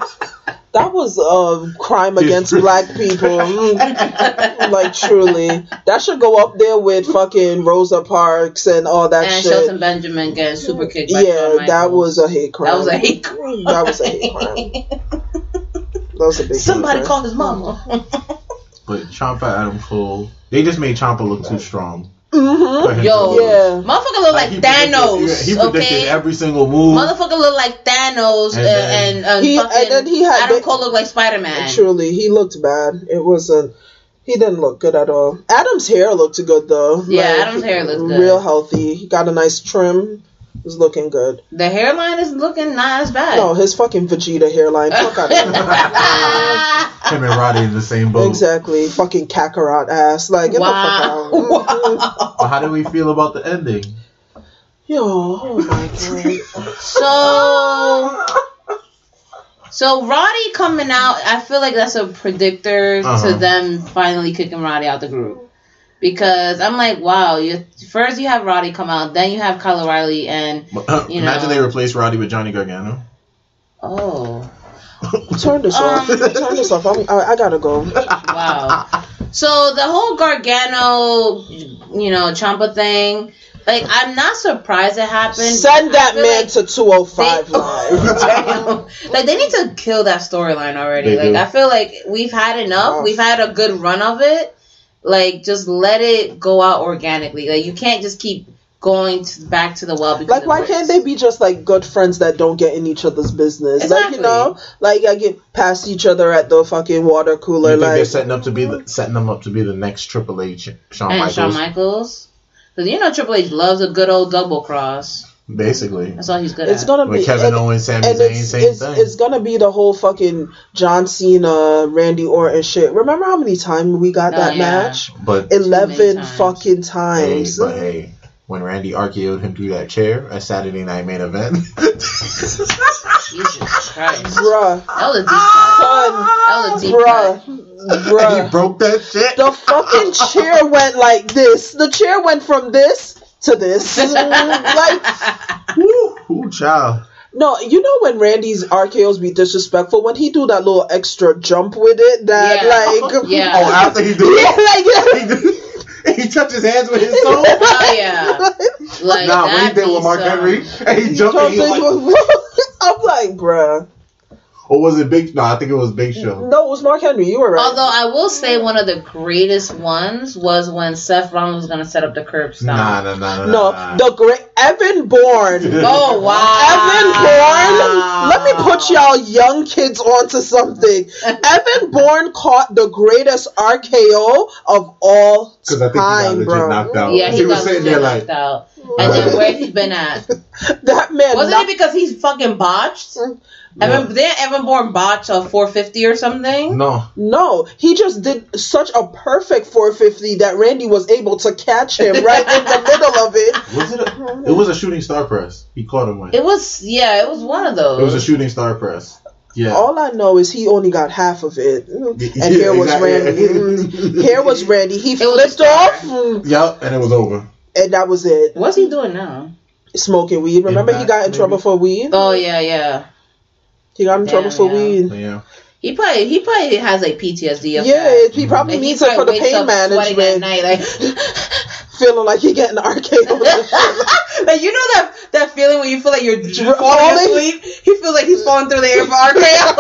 that was a crime against black people. Mm, like truly, that should go up there with fucking Rosa Parks and all that shit. and shit. Shelton Benjamin getting super kicked by yeah, that was a hate crime. that was a hate crime. That was a hate crime. That was a big Somebody hate crime. call his mama. But Ciampa Adam Cole, they just made Ciampa look too strong. Mhm. for him to Yo. Yeah. motherfucker look like, he predicted- Thanos. He predicted okay, every single move. motherfucker look like Thanos, And and, then- and, and He- fucking and then he had Adam the- Cole look like Spider Man. Truly, he looked bad. It wasn't. He didn't look good at all. Adam's hair looked good though. Yeah, Adam's hair looked good. Real healthy. He got a nice trim. Was looking good. The hairline is looking not as bad. No, his fucking Vegeta hairline. Fuck out of here. Him and Roddy in the same boat. Exactly. Fucking Kakarot ass. Like, get wow. the fuck out. wow. But how do we feel about the ending? Yo, oh my god. So, so Roddy coming out, I feel like that's a predictor Uh-huh. to them finally kicking Roddy out the group. Because I'm like, wow, you first you have Roddy come out, then you have Kyle O'Reilly, and But, uh, You Imagine know. they replace Roddy with Johnny Gargano. Oh, Turn this off. Um, Turn this off. I'm, I, I gotta go. wow. So the whole Gargano, you know, Ciampa thing, like I'm not surprised it happened. Send that man like to 205 they- live. Like they need to kill that storyline already. They like do. I feel like we've had enough. Oh. We've had a good run of it. Like just let it go out organically. Like you can't just keep going to, back to the well because Like, why works. can't they be just like good friends that don't get in each other's business? Like, Exactly. you know, like I get past each other at the fucking water cooler. You cooler. think they're setting up to be the setting them up to be the next Triple H, Shawn and Michaels, Shawn Michaels? Because you know Triple H loves a good old double cross. Basically. That's all he's good it's at. gonna be Kevin and, Owens, Sami Zayn, it's, same it's, thing. it's gonna be the whole fucking John Cena, Randy Orton shit. Remember how many times we got Oh, that yeah. match? but Eleven times. fucking hey, times. but hey, when Randy RKO'd him through that chair at Saturday Night Main Event, Jesus Christ. Bruh, That was a deep ah! cut. son, That was a deep cut. bruh, he broke that shit. The fucking chair went like this. The chair went from this to this. like Woo, ooh, child. no, you know when Randy's RKO's be disrespectful when he do that little extra jump with it. That Yeah. like Yeah. Oh, after he do yeah, it, like he, do, he touched his hands with his soul. Oh yeah. Like nah, when he that did with be Mark some- Henry, and he jumped, and he like, I'm like, bruh. Or was it Big? No, I think it was Big Show. No, it was Mark Henry. You were right. Although I will say one of the greatest ones was when Seth Rollins was gonna set up the curb stomp. Nah, nah, nah, nah. no, nah. the great Evan Bourne. Oh wow. Evan Bourne, let me put y'all young kids onto something. Evan Bourne caught the greatest RKO of all Because I think he got time, legit bro. knocked out. Yeah, he, was got sitting legit there like, knocked out. And then where he's been at? That man, Wasn't knocked- it because he's fucking botched? Evan, didn't Evan Bourne botch a 450 or something? no. no, he just did such a perfect 450 that Randy was able to catch him right in the middle of it. Was it? A, it was a shooting star press. He caught him with. It was, yeah, it was one of those. It was a shooting star press. Yeah. All I know is he only got half of it, and Yeah, here was exactly. Randy. Mm, here was Randy. He was flipped off, mm, Yep, and it was over. And that was it. What's he doing now? Smoking weed. Remember, he got in maybe. trouble for weed. Oh yeah, yeah. He got in trouble for yeah. weed. Yeah. He probably he probably has like PTSD. Of Yeah, that. he probably Like, he needs it for probably the pain up sweating at management. night, like, Feeling like he getting RKO. like you know that that feeling when you feel like you're Falling? falling asleep. He feels like he's falling through the air for RKO.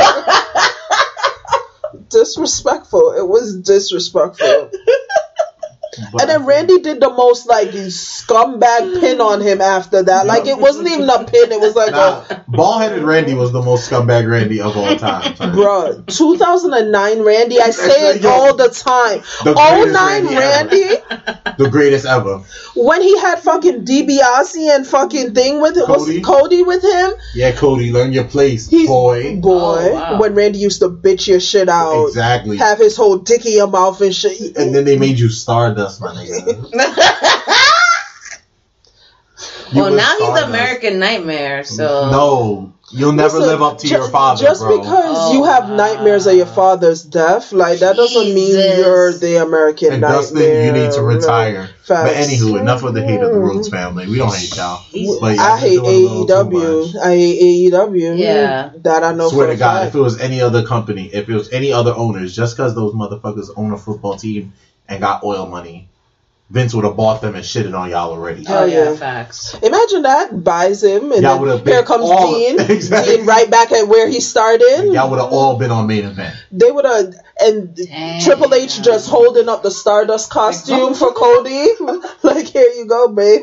disrespectful. It was disrespectful. But And then Randy did the most like scumbag pin on him after that. Like it wasn't even a pin. It was like Nah, a ball-headed Randy was the most scumbag Randy of all time. Bro, 2009 Randy, I say it Yo, all the time. the Oh nine Randy Randy, The greatest ever. when he had fucking DiBiase and fucking thing with it, was Cody? Cody with him? Yeah, Cody, learn your place, He's boy. boy. Oh, wow. When Randy used to bitch your shit out, Exactly. have his whole dick in your mouth and shit. And then they made you Stardust, my nigga. You well, now he's Stardust. American Nightmare. So No, you'll never Listen, live up to ju- your father, Just bro. because Oh, you have wow. nightmares of your father's death, like that doesn't mean you're the American and nightmare. Dustin, you need to retire. But Facts. anywho, enough of the hate of the mm-hmm. Rhodes family. We don't hate y'all. He's- But y'all I hate doing a little too AEW. I hate AEW. Yeah. that I know Swear for to God, fact. if it was any other company, if it was any other owners, just because those motherfuckers own a football team and got oil money, Vince would have bought them and shitted on y'all already. oh Hell yeah, yeah. facts. Imagine that buys him, and Y'all then would've been here comes all- Dean. Exactly. Dean right back at where he started. Y'all would have all been on main event. They would have, and Damn. Triple H just holding up the Stardust costume for Cody. like, here you go, babe.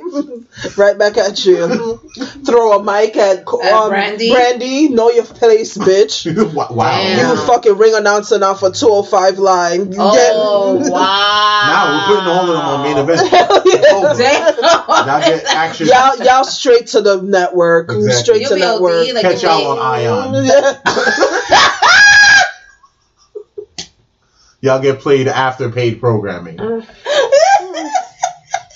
right back at you. Throw a mic at um, At Brandi? Brandi, know your place, bitch. wow. Damn. You fucking ring announcer now for 205 Live. You Oh get- wow! Now we're putting all of them on main event. Yeah. It's over. Damn. Y'all get action. Y'all, y'all straight to the network. Exactly. Straight You'll to be network. OD, like Catch the y'all on Ion. Y'all get played after paid programming. Mm.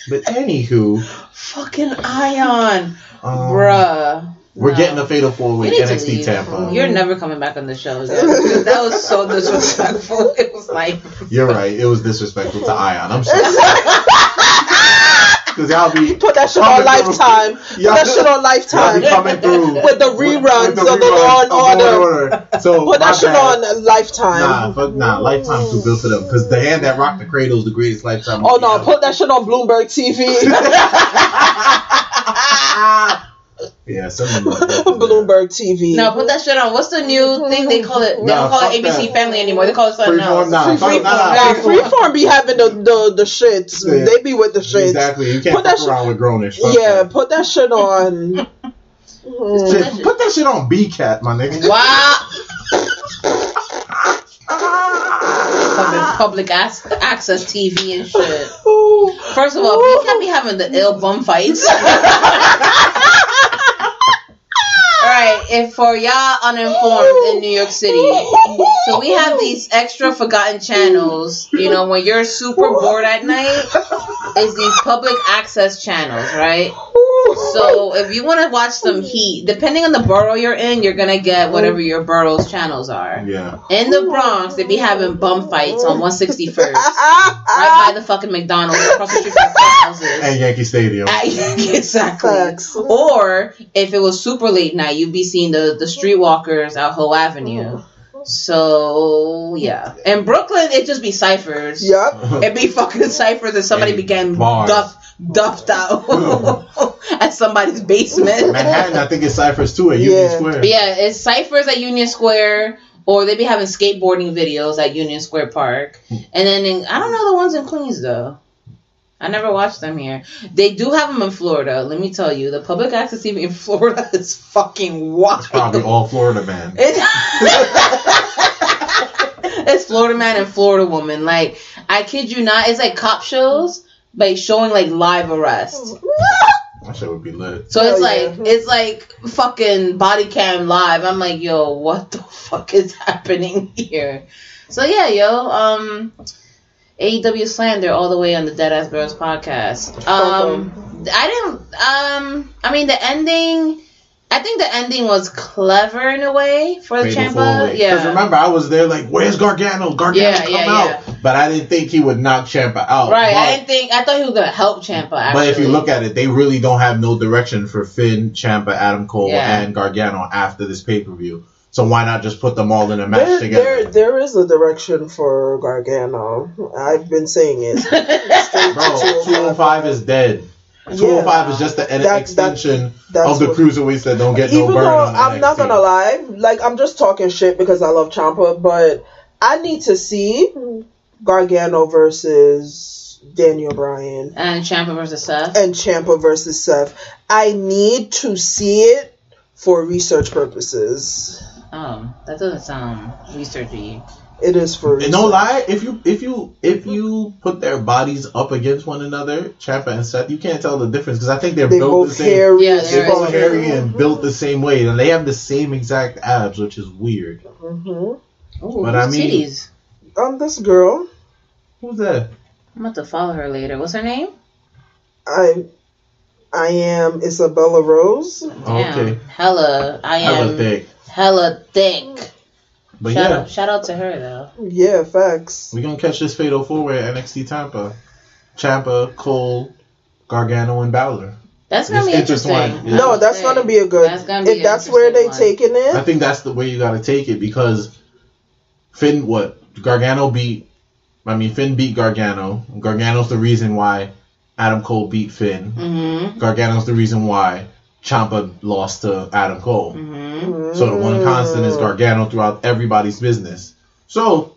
But anywho, Fucking Ion, um, bruh. We're No. getting a fatal four way You need to NXT. Tampa. You're never coming back on the show. Again. that was so disrespectful. It was like, You're right. It was disrespectful to Ion. I'm sorry. Because y'all be Put that shit coming on through. Lifetime. Put Y'all- that shit on Y'all Lifetime. be coming through With the reruns of the reruns Law and of Order. So Put that shit bad. on Lifetime. Nah, fuck nah. Lifetime's too built for them because the hand that rocked the cradle is the greatest lifetime. Oh movie no, put that shit on Bloomberg TV. Yeah, something like. Bloomberg TV. No, put that shit on. What's the new thing they call it? They Nah, don't call it ABC that. Family anymore. They call it something Freeform, else. nah, Free- Freeform. nah, Nah, nah. Freeform be having the, the, the shits. Yeah. They be with the shits. Exactly. You can't Put that fuck around with grownish. Yeah, that. put that shit on. Mhm. Shit, put that shit on BCAT, my nigga. Wow. Public, public ac- access TV and shit. First of all, we can't be having the ill bum fights. Alright, if for y'all uninformed in New York City, so we have these extra forgotten channels, you know, when you're super bored at night, is these public access channels, right? So if you want to watch some heat, depending on the borough you're in, you're gonna get whatever your borough's channels are. Yeah. In the Bronx, they be having bum fights on 161st, right by the fucking McDonald's, across the street from the houses. And Yankee Stadium. At exactly. Facts. Or if it was super late night, you'd be seeing the the streetwalkers out Hoe Avenue. So yeah, in Brooklyn, it just be ciphers. Yup. It'd be fucking ciphers and somebody And began bars. duff, duffed out at somebody's basement. Manhattan, I think it's ciphers too at Union Square. But yeah, it's ciphers at Union Square, or they be having skateboarding videos at Union Square Park. And then in, I don't know the ones in Queens though. I never watched them here. They do have them in Florida. Let me tell you, the public access TV in Florida is fucking wild. It's probably all Florida man. It- it's Florida Man and Florida Woman. Like I kid you not, it's like cop shows, but showing like live arrests. That shit would be lit. So it's Hell like yeah. it's like fucking body cam live. I'm like, yo, what the fuck is happening here? So yeah, yo, um AEW slander all the way on the Dead Ass Girls podcast. Um I didn't um I mean the ending I think the ending was clever in a way for the Fatal Ciampa. four-way. 'Cause Yeah. remember, I was there like, where's Gargano? Gargano, Yeah, come yeah, out. yeah. But I didn't think he would knock Ciampa out. Right, But, I didn't think I thought he was gonna help Ciampa actually. but if you look at it, they really don't have no direction for Finn, Ciampa, Adam Cole, Yeah. and Gargano after this pay per view. So why not just put them all in a match There, together? there, there is a direction for Gargano. I've been saying it. Bro, 205 is dead. 205 is just the That- that- extension that's of the what- cruiserweights that don't get no Even burn though on I'm not gonna lie, like I'm just talking shit because I love Ciampa, but I need to see Gargano versus Daniel Bryan and Ciampa versus Seth. and Ciampa versus Seth. I need to see it for research purposes. Oh, that doesn't sound researchy. It is for And research. no lie, if you if you if you put their bodies up against one another, Ciampa and Seth, you can't tell the difference because I think they're They built both the same. hairy. Yeah, They're they're both fuck. hairy and built the same way, and they have the same exact abs, which is weird. Mhm. Ooh, But I mean- titties? Um, this girl, Who's that? I'm about to follow her later. What's her name? I, I am Isabella Rose. Damn, Okay, Hella, I am hella thick. hella thick. But shout yeah, out, shout out to her though. Yeah, facts. we gonna catch this fatal four way at NXT Tampa. Ciampa, Cole, Gargano, and Balor. That's gonna It's be interesting. intertwined, yeah. No, that's gonna be a good. That's gonna be if an that's where they interesting taking it, I think that's the way you gotta take it because Finn, what Gargano beat. I mean, Finn beat Gargano. Gargano's the reason why Adam Cole beat Finn. Mm-hmm. Gargano's the reason why Ciampa lost to Adam Cole. Mm-hmm. So the one constant is Gargano throughout everybody's business. So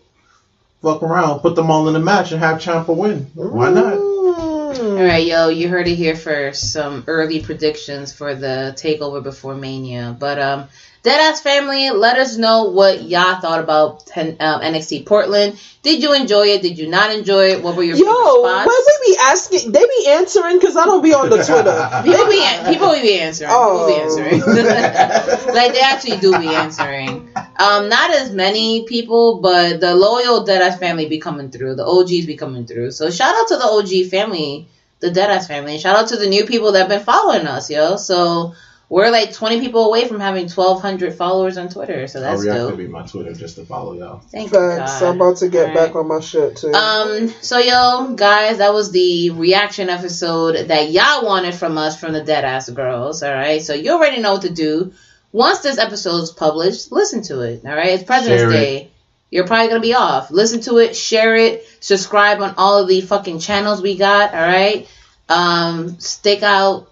fuck around, put them all in a match, and have Ciampa win. Why not? All right, yo, you heard it here first. Some early predictions for the takeover before Mania. But um, Deadass family, let us know what y'all thought about ten, um, NXT Portland. Did you enjoy it? Did you not enjoy it? What were your Yo, favorite when spots? we be asking, they be answering because I don't be on the Twitter. People be people be answering. People be Oh. answering. like they actually do be answering. Um, not as many people, but the loyal Deadass family be coming through. The OGs be coming through. So shout out to the OG family, the Deadass family. Shout out to the new people that have been following us, yo. So we're like 20 people away from having 1,200 followers on Twitter, so that's Hurry up dope. and be my Twitter just to follow y'all. Thank Facts. you, I'm about to get All back right. on my shit too. Um, so yo, guys, that was the reaction episode that y'all wanted from us from the Dead Ass Girls. All right, so you already know what to do. Once this episode is published, listen to it. All right, it's President's Share it. Day. You're probably gonna be off. Listen to it, share it, subscribe on all of the fucking channels we got. All right, um, stick out.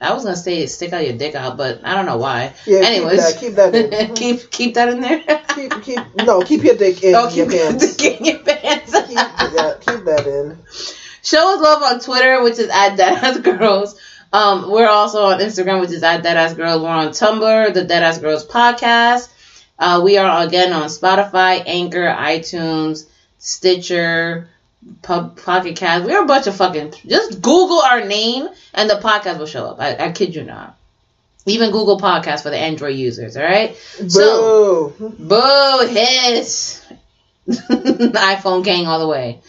I was gonna say stick out your dick out, but I don't know why. yeah, Anyways, keep that. Keep that in. keep keep that in there. keep keep no. Keep your dick in oh, your keep pants. keep your pants. keep, yeah, keep that in. Show us love on Twitter, which is at Deadass Girls. Um, we're also on Instagram, which is at Deadass Girls. We're on Tumblr, the Deadass Girls Podcast. Uh, we are again on Spotify, Anchor, iTunes, Stitcher, Pub, Pocket Cast. We're a bunch of fucking. Just Google our name and the podcast will show up. I, I kid you not. Even Google Podcast for the Android users. All right. So- Boo. Boo, hiss. iPhone gang all the way.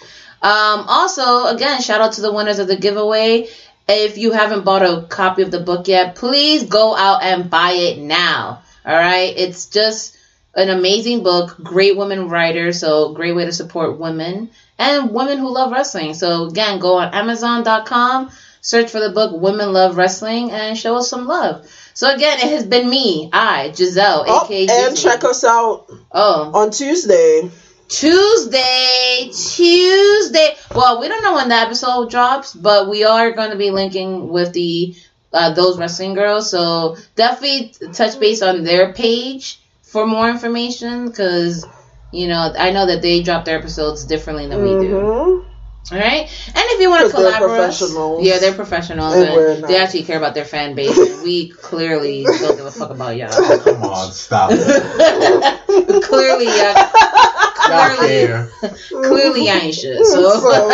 Um, also, again, shout out to the winners of the giveaway. If you haven't bought a copy of the book yet, please go out and buy it now. All right, it's just an amazing book, great women writer, so great way to support women and women who love wrestling. So again, go on Amazon.com, search for the book Women Love Wrestling, and show us some love. So again, it has been me, I, Giselle, Oh, aka and check us out Oh, on Tuesday. Tuesday, Tuesday. Well, we don't know when the episode drops, but we are going to be linking with the uh, those wrestling girls. So definitely touch base on their page for more information, because you know I know that they drop their episodes differently than we do. Mhm. All right, and if you want to 'Cause they're collaborate, professionals. yeah, they're professionals, And we're and not. they actually care about their fan base. and we clearly don't give a fuck about y'all. Come on, stop it. clearly, yeah, Y'all clearly, clearly, I ain't shit. So. So-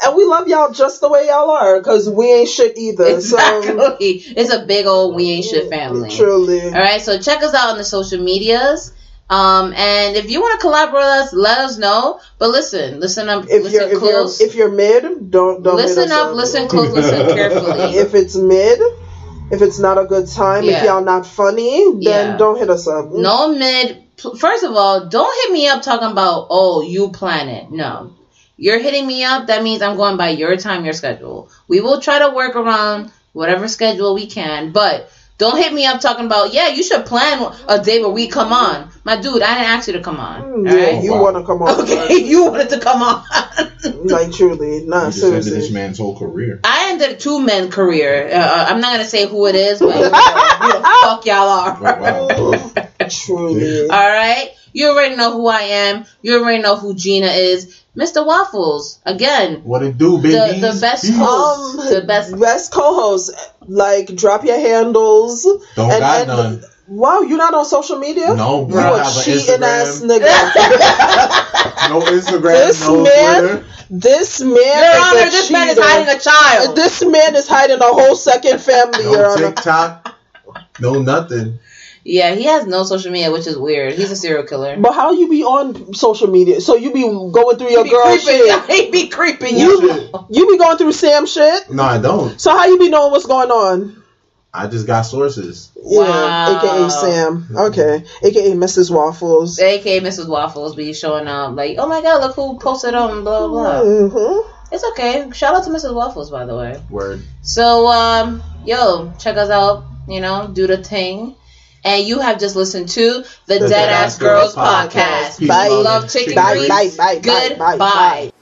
And we love y'all just the way y'all are, cause we ain't shit either. Exactly. It's a big old we ain't shit family. Truly. All right, so check us out on the social medias. Um, and if you want to collaborate with us, let us know. But listen, listen up, If you're listen if close. you're if you're mid, don't don't listen us up, listen close, listen carefully. If it's mid, if it's not a good time, Yeah. if y'all not funny, then Yeah. don't hit us up. No mid. First of all, don't hit me up talking about oh you plan it. No, you're hitting me up. That means I'm going by your time, your schedule. We will try to work around whatever schedule we can, but don't hit me up talking about yeah you should plan a day where we come on. My dude, I didn't ask you to come on. Mm, Yeah, right. you Wow. want to come on? Okay, you wanted to come on. Like truly, nah, You just ended this seriously. man's whole career. I ended two men career. Uh, I'm not gonna say who it is, but who the fuck y'all are. Wow. Truly. All right. You already know who I am. You already know who Gina is. Mr. Waffles. Again, What it do, baby? the, the best Peace. host. Um, the best. Best co-host, like drop your handles. Don't and- got and- none. Wow, you're not on social media? No, You I a have an cheating ass Instagram. nigga. No Instagram, This no man- Twitter. this man Your is Honor, a this man is hiding a child. This man is hiding a whole second family, Your No Honor. TikTok. No nothing. Yeah, he has no social media, which is weird. He's a serial killer. But how you be on social media? So you be going through your girl creeping. shit. He be creeping. You You. you be going through Sam shit. No, I don't. So how you be knowing what's going on? I just got sources. Yeah, Wow. aka Sam. Okay, aka Mrs. Waffles. AKA Mrs. Waffles be showing up like, oh my god, look who posted on blah blah. hmm It's okay. Shout out to Mrs. Waffles, by the way. Word. So, um, yo, check us out. You know, do the thing. And you have just listened to the, The Dead Ass Girls podcast. Peace, Bye. love, Love and chicken chicken Bye, grease. bye, bye, bye, bye, Goodbye. bye.